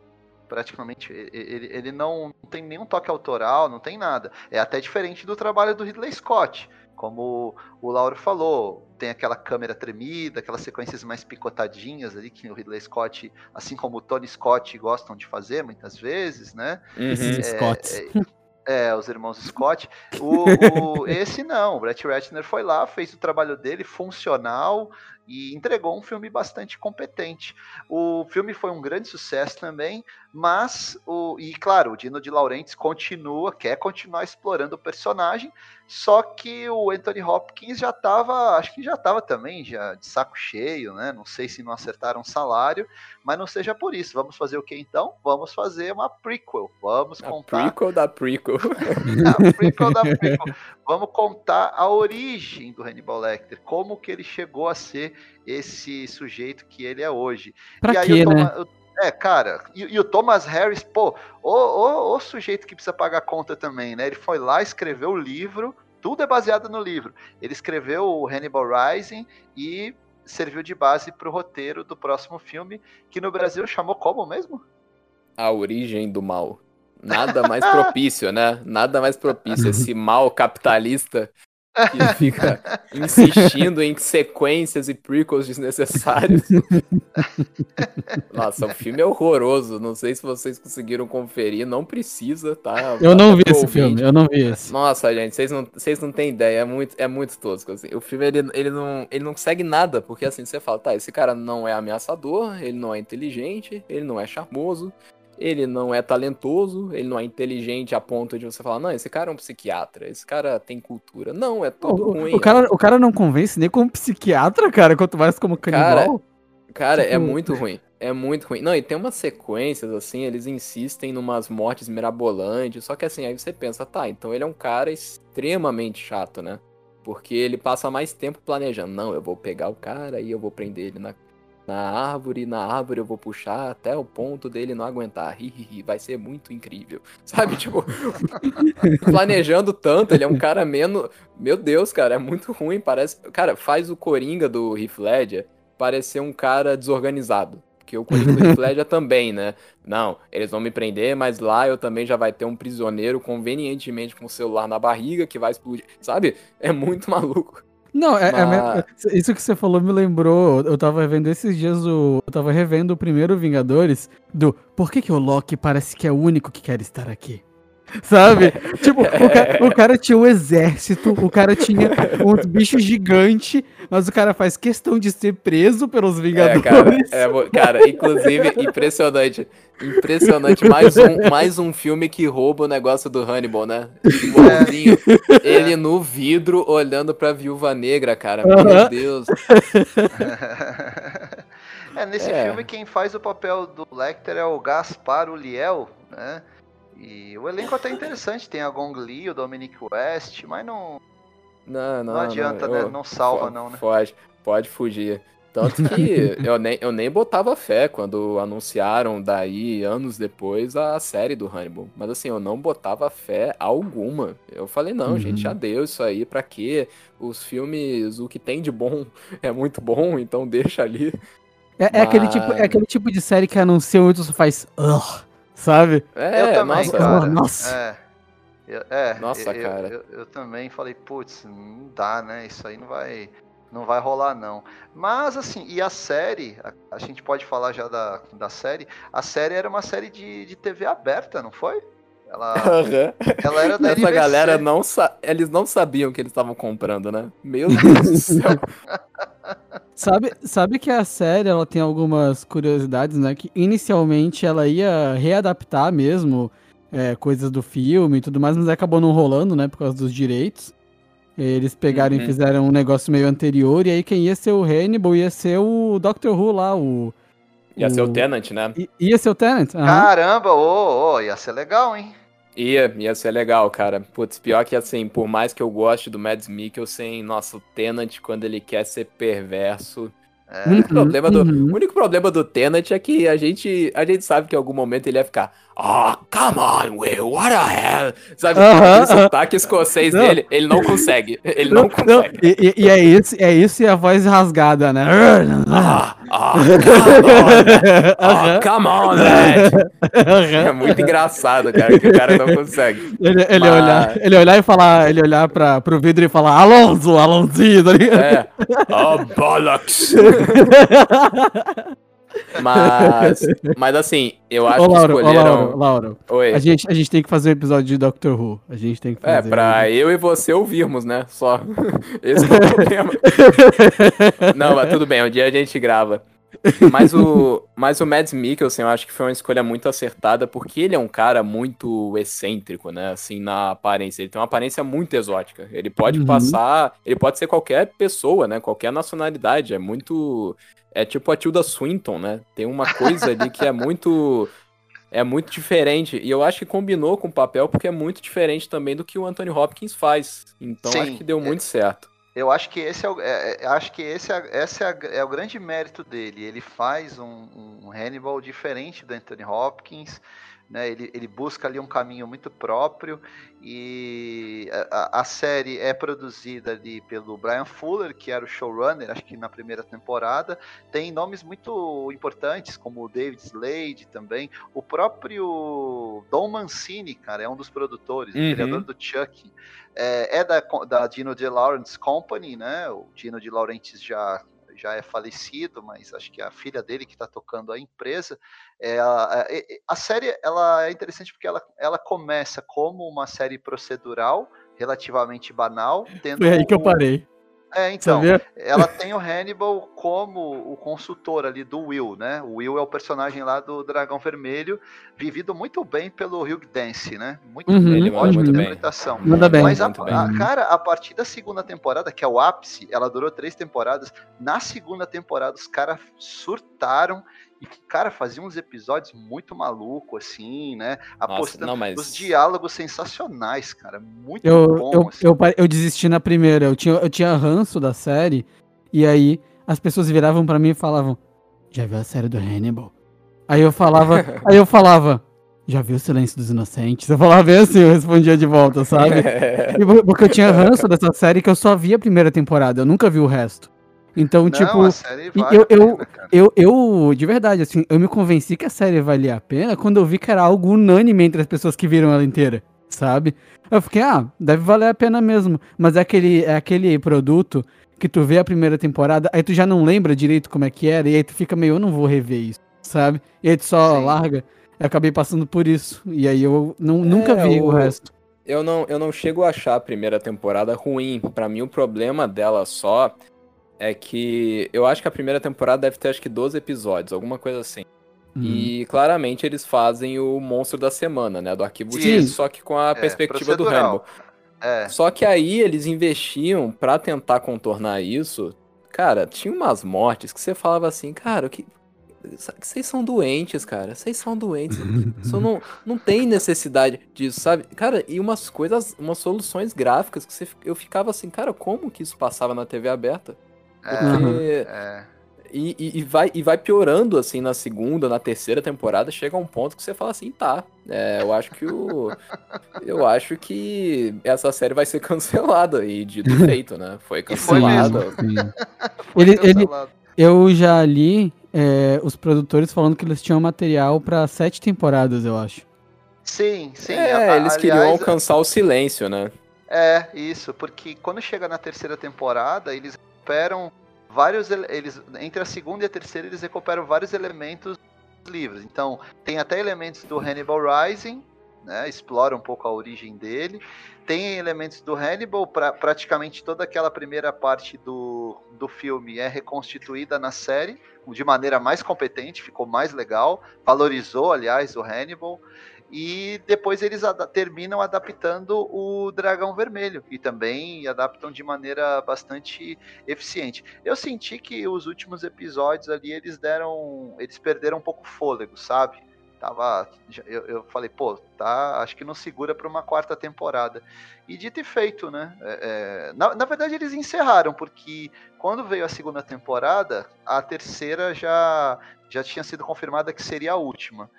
praticamente. Ele, ele não tem nenhum toque autoral, não tem nada. É até diferente do trabalho do Ridley Scott. Como o Lauro falou, tem aquela câmera tremida, aquelas sequências mais picotadinhas ali que o Ridley Scott, assim como o Tony Scott, gostam de fazer muitas vezes, né? Uhum. É, Scott. É, é, os irmãos Scott. O, o, esse não, o Brett Ratner foi lá, fez o trabalho dele funcional, e entregou um filme bastante competente. O filme foi um grande sucesso também, mas o e claro, o Dino de Laurentiis continua, quer continuar explorando o personagem, só que o Anthony Hopkins já estava, acho que já estava também já de saco cheio, né? Não sei se não acertaram salário, mas não seja por isso. Vamos fazer o que então? Vamos fazer uma prequel. Vamos a contar prequel da prequel. a prequel da prequel. Vamos contar a origem do Hannibal Lecter, como que ele chegou a ser esse sujeito que ele é hoje. Pra e quê, né? É, cara, e, e, o Thomas Harris, pô, o, o, o, sujeito que precisa pagar conta também, né? Ele foi lá, escreveu o livro, tudo é baseado no livro. Ele escreveu o Hannibal Rising e serviu de base para o roteiro do próximo filme, que no Brasil chamou como mesmo? A Origem do Mal. Nada mais propício, né? Nada mais propício. Esse mal capitalista que fica insistindo em sequências e prequels desnecessários. Nossa, o filme é horroroso. Não sei se vocês conseguiram conferir. Não precisa, tá? Eu não vi esse filme, eu não vi esse. Nossa, gente, vocês não, vocês não têm ideia. É muito, é muito tosco. Assim. O filme ele, ele, não, ele não segue nada, porque assim, você fala, tá, esse cara não é ameaçador, ele não é inteligente, ele não é charmoso, ele não é talentoso, ele não é inteligente a ponto de você falar, não, esse cara é um psiquiatra, esse cara tem cultura. Não, é tudo o, ruim. O cara, o cara não convence nem como psiquiatra, cara, quanto mais como canibal. Cara, cara é tipo... é muito ruim. É muito ruim. Não, e tem umas sequências, assim, eles insistem numas mortes mirabolantes, só que assim, aí você pensa, tá, então ele é um cara extremamente chato, né? Porque ele passa mais tempo planejando. Não, eu vou pegar o cara e eu vou prender ele na na árvore, na árvore eu vou puxar até o ponto dele não aguentar. Hihihi, vai ser muito incrível. Sabe, tipo, planejando tanto, ele é um cara menos. Meu Deus, cara, é muito ruim. Parece. Cara, faz o Coringa do Heath Ledger parecer um cara desorganizado. Porque o Coringa do Heath Ledger também, né? Não, eles vão me prender, mas lá eu também já vai ter um prisioneiro convenientemente com o celular na barriga que vai explodir. Sabe? É muito maluco. Não, é, é Mas... é, isso que você falou me lembrou. Eu tava revendo esses dias o. Eu tava revendo o primeiro Vingadores do Por que, que o Loki parece que é o único que quer estar aqui? Sabe? Tipo, o cara, o cara, tinha um exército, o cara tinha uns bichos gigantes, mas o cara faz questão de ser preso pelos Vingadores. É, cara, é, cara, inclusive, impressionante. Impressionante. Mais um, mais um filme que rouba o negócio do Hannibal, né? Igualzinho. Ele no vidro olhando pra viúva negra, cara. Meu Deus. É, nesse é. filme quem faz o papel do Lecter é o Gaspar Uliel, né? E o elenco até é interessante, tem a Gong Li, o Dominic West, mas não. Não, não, não adianta, não, né? Não salva, não, né? Pode, pode fugir. Tanto que eu, nem, eu nem botava fé quando anunciaram daí, anos depois, a série do Hannibal. Mas assim, eu não botava fé alguma. Eu falei, não, uhum. gente, já deu isso aí, pra quê? Os filmes, o que tem de bom é muito bom, então deixa ali. É, é Mas... aquele, tipo, é aquele tipo de série que anuncia muito, você faz. Ugh sabe? É, eu também, nossa, cara. Nossa. É. Eu, é, nossa, eu, cara. Eu, eu, também falei, putz, não dá, né? Isso aí não vai, não vai rolar, não. Mas, assim, e a série, a, a gente pode falar já da, da série, a série era uma série de, de TV aberta, não foi? Ela, uhum. ela era da Essa NBC. galera não eles não sabiam que eles estavam comprando, né? Meu Deus do céu. Sabe, sabe que a série ela tem algumas curiosidades, né? Que inicialmente ela ia readaptar mesmo é, coisas do filme e tudo mais, mas acabou não rolando, né? Por causa dos direitos. Eles pegaram uhum. e fizeram um negócio meio anterior, e aí quem ia ser o Hannibal ia ser o Doctor Who lá, o. Ia o... ser o Tenant, né? I, ia ser o Tenant. Uhum. Caramba, ô, oh, oh, ia ser legal, hein? Ia, ia ser legal, cara. Putz, pior que assim, por mais que eu goste do Mads Mikkelsen, nossa, o Tenant, quando ele quer ser perverso. É. O, único problema do, uhum. o único problema do Tenant é que a gente, a gente sabe que em algum momento ele ia ficar. Oh, come on, Will, what the hell? Sabe, uh -huh, aquele sotaque escocês não. dele, ele não consegue. Ele não, não consegue. Não. E, e, é isso, é isso e a voz rasgada, né? Ah, oh, come on! come on, man! É muito engraçado, cara, que o cara não consegue. Ele, ele, Mas... olhar, ele olhar e falar, ele olhar pra, pro vidro e falar, Alonso, Alonzinho, tá ligado? É. Oh, bollocks! Mas, mas assim, eu acho ô, Laura, que escolheram... Ô, Laura, Laura Oi. A, gente, a gente tem que fazer um episódio de Doctor Who. A gente tem que é, fazer. É, pra eu e você ouvirmos, né? Só. Esse é o problema. Não, mas tudo bem, um dia a gente grava. Mas o, mas o Mads Mikkelsen eu acho que foi uma escolha muito acertada, porque ele é um cara muito excêntrico, né? Assim, na aparência. Ele tem uma aparência muito exótica. Ele pode uhum. passar. Ele pode ser qualquer pessoa, né? Qualquer nacionalidade. É muito. É tipo a Tilda Swinton, né? Tem uma coisa ali que é muito. É muito diferente. E eu acho que combinou com o papel porque é muito diferente também do que o Anthony Hopkins faz. Então Sim, acho que deu é... muito certo. Eu acho que esse é o, é, é acho que esse é, esse é, é, o grande mérito dele. Ele faz um, um Hannibal diferente do Anthony Hopkins. Né, ele, ele, busca ali um caminho muito próprio e a, a, série é produzida ali pelo Brian Fuller, que era o showrunner, acho que na primeira temporada. Tem nomes muito importantes, como o David Slade também. O próprio Don Mancini, cara, é um dos produtores, uhum. o criador do Chuck. É, é da, da Dino De Laurentiis Company, né? O Dino De Laurentiis já já é falecido, mas acho que é a filha dele que está tocando a empresa. É, a, a, série ela é interessante porque ela, ela começa como uma série procedural, relativamente banal. Tendo Foi aí que eu parei. É, então, Sabia? ela tem o Hannibal como o consultor ali do Will, né? O Will é o personagem lá do Dragão Vermelho, vivido muito bem pelo Hugh Dance, né? Muito uhum, bem, ótima muito interpretação. Bem. Manda bem. Mas, a, a, cara, a partir da segunda temporada, que é o ápice, ela durou três temporadas, na segunda temporada os caras surtaram e que, cara, fazia uns episódios muito maluco, assim, né? Apostando Nossa, não, mas... os diálogos sensacionais, cara. Muito eu, bom. Eu, assim. eu, eu, desisti na primeira. Eu tinha, eu tinha ranço da série. E aí as pessoas viravam para mim e falavam: Já viu a série do Hannibal? Aí eu falava, aí eu falava. Já viu o Silêncio dos Inocentes? Eu falava bem assim, eu respondia de volta, sabe? porque eu tinha ranço dessa série que eu só vi a primeira temporada, eu nunca vi o resto. Então, não, tipo, eu, eu, pena, eu, eu, de verdade, assim, eu me convenci que a série valia a pena quando eu vi que era algo unânime entre as pessoas que viram ela inteira, sabe? Eu fiquei, ah, deve valer a pena mesmo. Mas é aquele, é aquele produto que tu vê a primeira temporada, aí tu já não lembra direito como é que era, e aí tu fica meio, eu não vou rever isso, sabe? E aí tu só Sim. larga. Eu acabei passando por isso. E aí eu não, nunca É, vi o o- resto. Eu não, eu não chego a achar a primeira temporada ruim. Pra mim, o problema dela só é que eu acho que a primeira temporada deve ter acho que 12 episódios, alguma coisa assim. Uhum. E claramente eles fazem o monstro da semana, né? Do arquivo Sim. X, só que com a É, perspectiva do procedural. Hannibal. É, Só que aí eles investiam pra tentar contornar isso. Cara, tinha umas mortes que você falava assim, cara, o que. Vocês são doentes, cara. Vocês são doentes. Isso não, não tem necessidade disso, sabe? Cara, e umas coisas, umas soluções gráficas que você, eu ficava assim, cara, como que isso passava na TV aberta? É, Porque. é. E, e- e vai, e vai piorando, assim, na segunda, na terceira temporada, chega a um ponto que você fala assim, tá, é, eu acho que o... eu acho que essa série vai ser cancelada, e dito e feito, né? Foi foi cancelada. Ele- ele- cancelado. Eu já li é, os produtores falando que eles tinham material pra sete temporadas, eu acho. Sim, sim. é, a- eles queriam aliás, alcançar o silêncio, né? É, isso, porque quando chega na terceira temporada, eles recuperam vários. ele- Eles, entre a segunda e a terceira, eles recuperam vários elementos dos livros. Então, tem até elementos do Hannibal Rising, né? Explora um pouco a origem dele. Tem elementos do Hannibal, pra, praticamente toda aquela primeira parte do, do filme é reconstituída na série de maneira mais competente, ficou mais legal, valorizou, aliás, o Hannibal. E depois eles ada- terminam adaptando o Dragão Vermelho e também adaptam de maneira bastante eficiente. Eu senti que os últimos episódios ali eles deram, eles perderam um pouco o fôlego, sabe? Tava, eu, eu falei, pô, tá, acho que não segura para uma quarta temporada. E dito e feito, né? É, é, na, na verdade eles encerraram porque quando veio a segunda temporada, a terceira já já tinha sido confirmada que seria a última.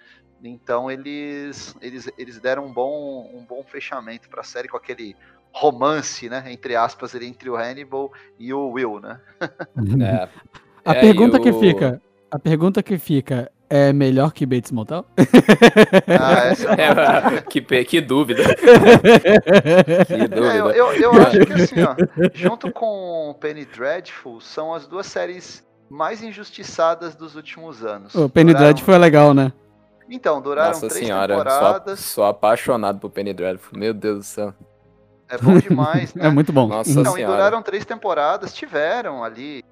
Então eles, eles, eles deram um bom, um bom fechamento para a série com aquele romance, né, entre aspas, entre o Hannibal e o Will, né? É. A É, pergunta e que o- fica, a pergunta que fica é melhor que Bates Motel? Ah, essa É, que, pe- que dúvida. Que É, eu, dúvida. eu, eu acho que assim, ó, junto com Penny Dreadful, são as duas séries mais injustiçadas dos últimos anos. o Penny Duraram- Dread foi legal, né? Então, duraram Nossa três senhora, sou, temporadas. sou apaixonado por Penny Dreadful. Meu Deus do céu. É bom demais, né? É muito bom. Nossa Então, e senhora. duraram três temporadas, tiveram ali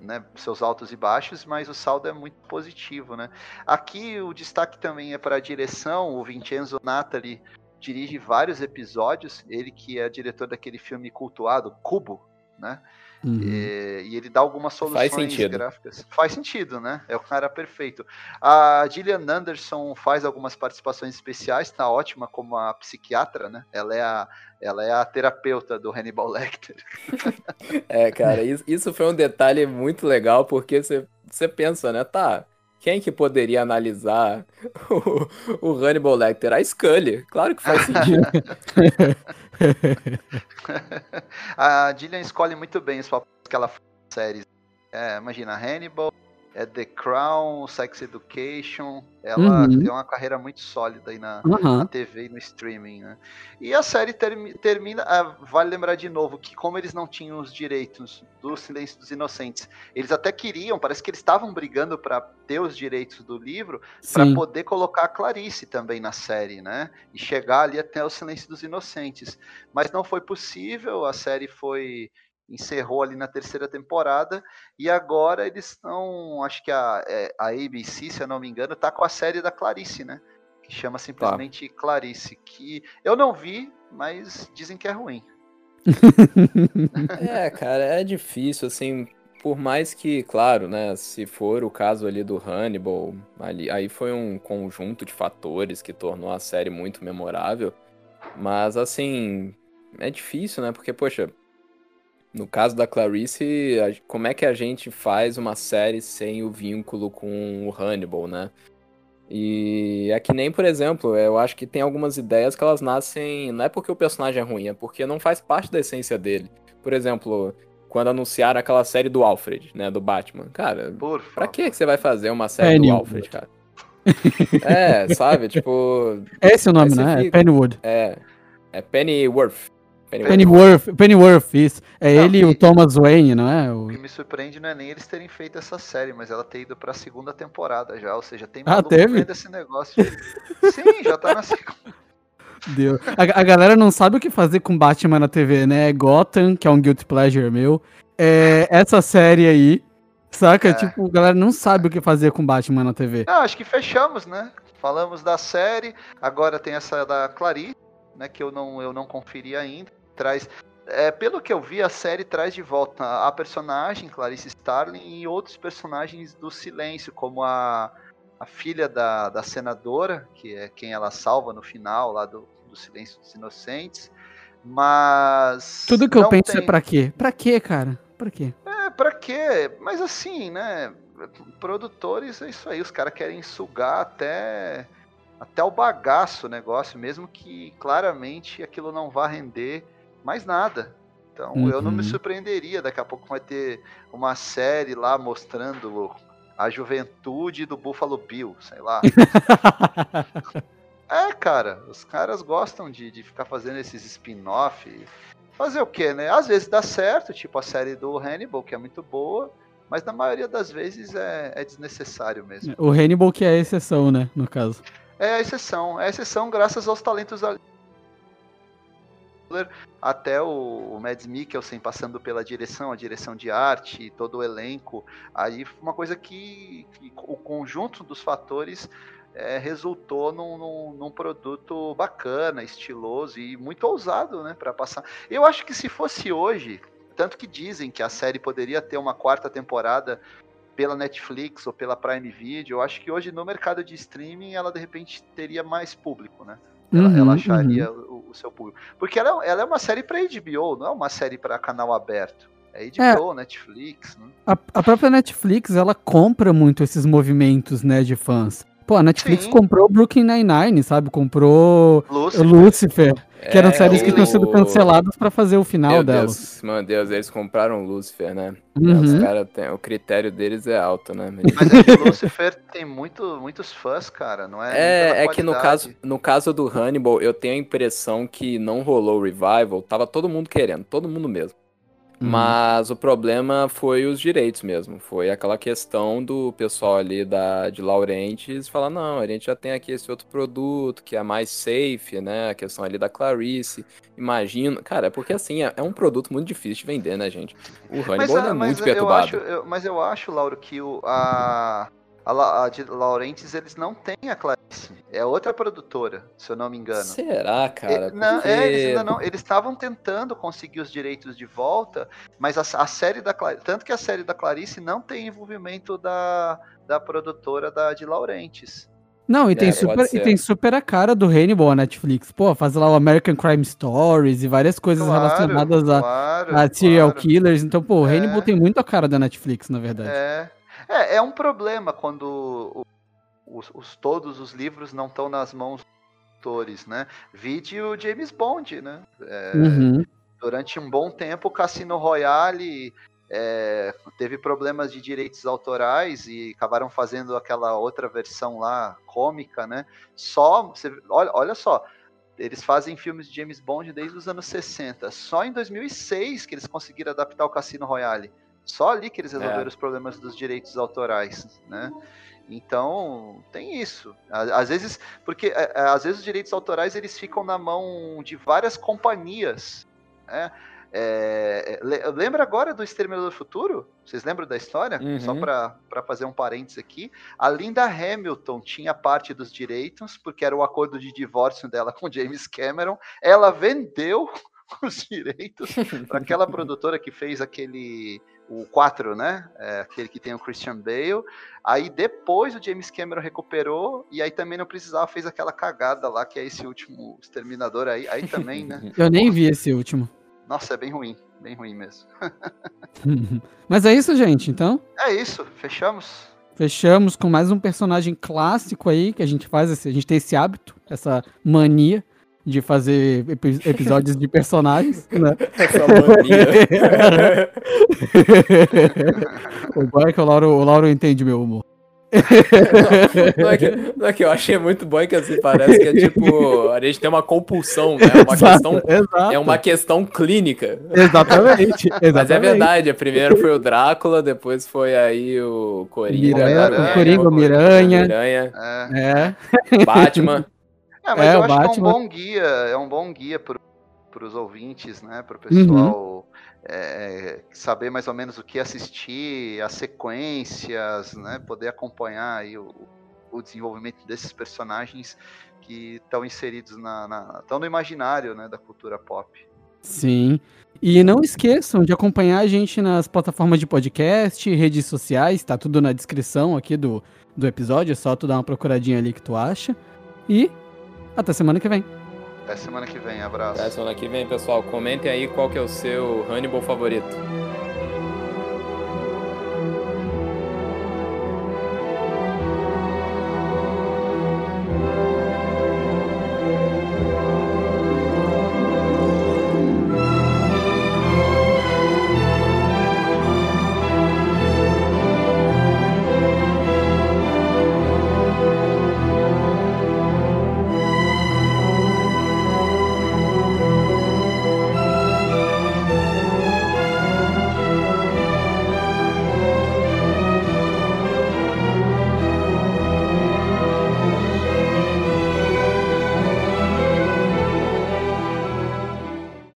né, seus altos e baixos, mas o saldo é muito positivo, né? Aqui o destaque também é para a direção, o Vincenzo Natali dirige vários episódios, ele que é diretor daquele filme cultuado, Cubo, né? Uhum. E, e ele dá algumas soluções Faz gráficas. Faz sentido, né? É o cara perfeito. A Gillian Anderson faz algumas participações especiais, tá ótima como a psiquiatra, né? Ela é a, ela é a terapeuta do Hannibal Lecter. É, cara, isso, isso foi um detalhe muito legal, porque você, você pensa, né? Tá, quem que poderia analisar o, o Hannibal Lecter? A Scully. Claro que faz sentido. a Gillian escolhe muito bem os papéis que ela faz séries. É, imagina, Hannibal, é The Crown, Sex Education. Ela Uhum. tem uma carreira muito sólida aí na, na Aham. TV e no streaming, né? E a série termi- termina. ah, vale lembrar de novo que, como eles não tinham os direitos do Silêncio dos Inocentes, eles até queriam, parece que eles estavam brigando para ter os direitos do livro, para poder colocar a Clarice também na série, né? E chegar ali até o Silêncio dos Inocentes. Mas não foi possível, a série foi encerrou ali na terceira temporada e agora eles estão, acho que a, é, a ABC, se eu não me engano, tá com a série da Clarice, né? Que chama simplesmente Clarice, que eu não vi, mas dizem que é ruim. É, cara, é difícil, assim, por mais que, claro, né, se for o caso ali do Hannibal, ali, aí foi um conjunto de fatores que tornou a série muito memorável, mas, assim, é difícil, né, porque, poxa, no caso da Clarice, a- como é que a gente faz uma série sem o vínculo com o Hannibal, né? E é que nem, por exemplo, eu acho que tem algumas ideias que elas nascem. Não é porque o personagem é ruim, é porque não faz parte da essência dele. Por exemplo, quando anunciaram aquela série do Alfred, né? Do Batman. Cara, Por pra que você vai fazer uma série do. Alfred, cara? É, sabe? Tipo. Esse é o nome, né? É fica- Pennywood. É. É Pennyworth. Pennyworth, Pennyworth, isso. É não, ele e o Thomas Wayne, não é? O... o que me surpreende não é nem eles terem feito essa série, mas ela ter ido pra segunda temporada já. Ou seja, tem ah, teve? esse negócio. Sim, já tá na segunda. Deu. A, a, galera não sabe o que fazer com Batman na TV, né? Gotham, que é um guilty pleasure meu. É, essa série aí, saca? É. Tipo, a galera não sabe o que fazer com Batman na TV. Não, acho que fechamos, né? Falamos da série, agora tem essa da Clarice, né? Que eu não, eu não conferi ainda. Traz. É, pelo que eu vi, a série traz de volta a personagem Clarice Starling e outros personagens do silêncio, como a, a filha da, da senadora, que é quem ela salva no final lá do, do Silêncio dos Inocentes. Mas. Tudo que eu penso é tem... é pra quê? Pra quê, cara? Pra quê? É, pra quê? Mas assim, né? Produtores, é isso aí. Os caras querem sugar até. Até o bagaço o negócio, mesmo que claramente aquilo não vá render mais nada. Então uhum. eu não me uhum. surpreenderia. Daqui a pouco vai ter uma série lá mostrando a juventude do Buffalo Bill, sei lá. É, cara, os caras gostam de, de ficar fazendo esses spin-off. Fazer o quê, né? Às vezes dá certo, tipo a série do Hannibal, que é muito boa, mas na maioria das vezes é, é desnecessário mesmo. O Hannibal que é a exceção, né, no caso. É a exceção, é a exceção graças aos talentos até o, o Mads Mikkelsen passando pela direção, a direção de arte, todo o elenco. Aí uma coisa que, que o conjunto dos fatores é, resultou num, num, num, produto bacana, estiloso e muito ousado, né, para passar. Eu acho que se fosse hoje, tanto que dizem que a série poderia ter uma quarta temporada pela Netflix ou pela Prime Video, eu acho que hoje no mercado de streaming ela de repente teria mais público, né? Ela, uhum, ela acharia uhum. o, o, seu público. Porque ela, ela é uma série para HBO, não é uma série para canal aberto. É HBO, é, Netflix. Né? A, a própria Netflix, ela compra muito esses movimentos, né, de fãs. Pô, a Netflix Sim. comprou Brooklyn Nine-Nine, sabe? Comprou Lucifer, Lucifer que eram é, séries o... que tinham sido canceladas para fazer o final meu delas. Deus, meu Deus, eles compraram Lucifer, né? Uhum. Os caras o critério deles é alto, né? Mas é que Lucifer tem muito, muitos fãs, cara, não é? É, é que no caso, no caso do Hannibal, eu tenho a impressão que não rolou revival, tava todo mundo querendo, todo mundo mesmo. Uhum. Mas o problema foi os direitos mesmo. Foi aquela questão do pessoal ali da, de Laurentiis falar: não, a gente já tem aqui esse outro produto que é mais safe, né? A questão ali da Clarice. Imagino. Cara, é porque assim, é, é um produto muito difícil de vender, né, gente? O Hannibal mas, é, é muito perturbado. Eu acho, eu, mas eu acho, Lauro, que o, a, a, a de Laurentiis, eles não têm a Clarice. É outra produtora, se eu não me engano. Será, cara? É, não, Porque... é, eles ainda não. Eles estavam tentando conseguir os direitos de volta, mas a, a série da Clarice. Tanto que a série da Clarice não tem envolvimento da, da produtora da de Laurentiis. Não, e tem, é, super, e tem super a cara do Hannibal a Netflix. Pô, faz lá o American Crime Stories e várias coisas claro, relacionadas a, claro, a serial claro. killers. Então, pô, o é. Hannibal tem muito a cara da Netflix, na verdade. É. É, é um problema quando os, os, todos os livros não estão nas mãos dos autores, né? Vide o James Bond, né? É, uhum. Durante um bom tempo, o Cassino Royale é, teve problemas de direitos autorais e acabaram fazendo aquela outra versão lá, cômica, né? Só, você, olha, olha só, eles fazem filmes de James Bond desde os anos 60. Só em 2006 que eles conseguiram adaptar o Cassino Royale. Só ali que eles é. resolveram é. os problemas dos direitos autorais, né? Então, tem isso. Às vezes, porque é, é, às vezes os direitos autorais eles ficam na mão de várias companhias, né? É, lembra agora do Exterminador do Futuro? Vocês lembram da história? Uhum. Só para fazer um parênteses aqui. A Linda Hamilton tinha parte dos direitos, porque era o acordo de divórcio dela com James Cameron. Ela vendeu os direitos para aquela produtora que fez aquele o 4, né? É, aquele que tem o Christian Bale. Aí depois o James Cameron recuperou e aí também não precisava, fez aquela cagada lá, que é esse último Exterminador aí. Aí também, né? Eu nem vi esse último. Nossa, é bem ruim, bem ruim mesmo. Mas é isso, gente, então? É isso, fechamos. Fechamos com mais um personagem clássico aí que a gente faz, a gente tem esse hábito, essa mania de fazer episódios de personagens, né? Essa mania. o bom é que o Lauro, o Lauro entende meu humor. não, é que, não é que eu achei muito bom que assim parece que é tipo a gente tem uma compulsão, né? Uma Exato, questão, exato. é uma questão clínica. Exatamente, Mas é exatamente. verdade, primeiro foi o Drácula, depois foi aí o Coringa, Miranha, o Coringa, o Miranha. Miranha, É. É. Batman. É, mas É, eu acho que é Batman. um bom guia, é um bom guia para os ouvintes, né? Para o pessoal é, saber mais ou menos o que assistir, as sequências, né? Poder acompanhar aí o, o desenvolvimento desses personagens que estão inseridos na, no imaginário, né? Da cultura pop. Sim. E não esqueçam de acompanhar a gente nas plataformas de podcast, redes sociais, tá tudo na descrição aqui do, do episódio, é só tu dar uma procuradinha ali que tu acha. E até semana que vem. Até semana que vem, abraço. Até semana que vem, pessoal. Comentem aí qual que é o seu Hannibal favorito.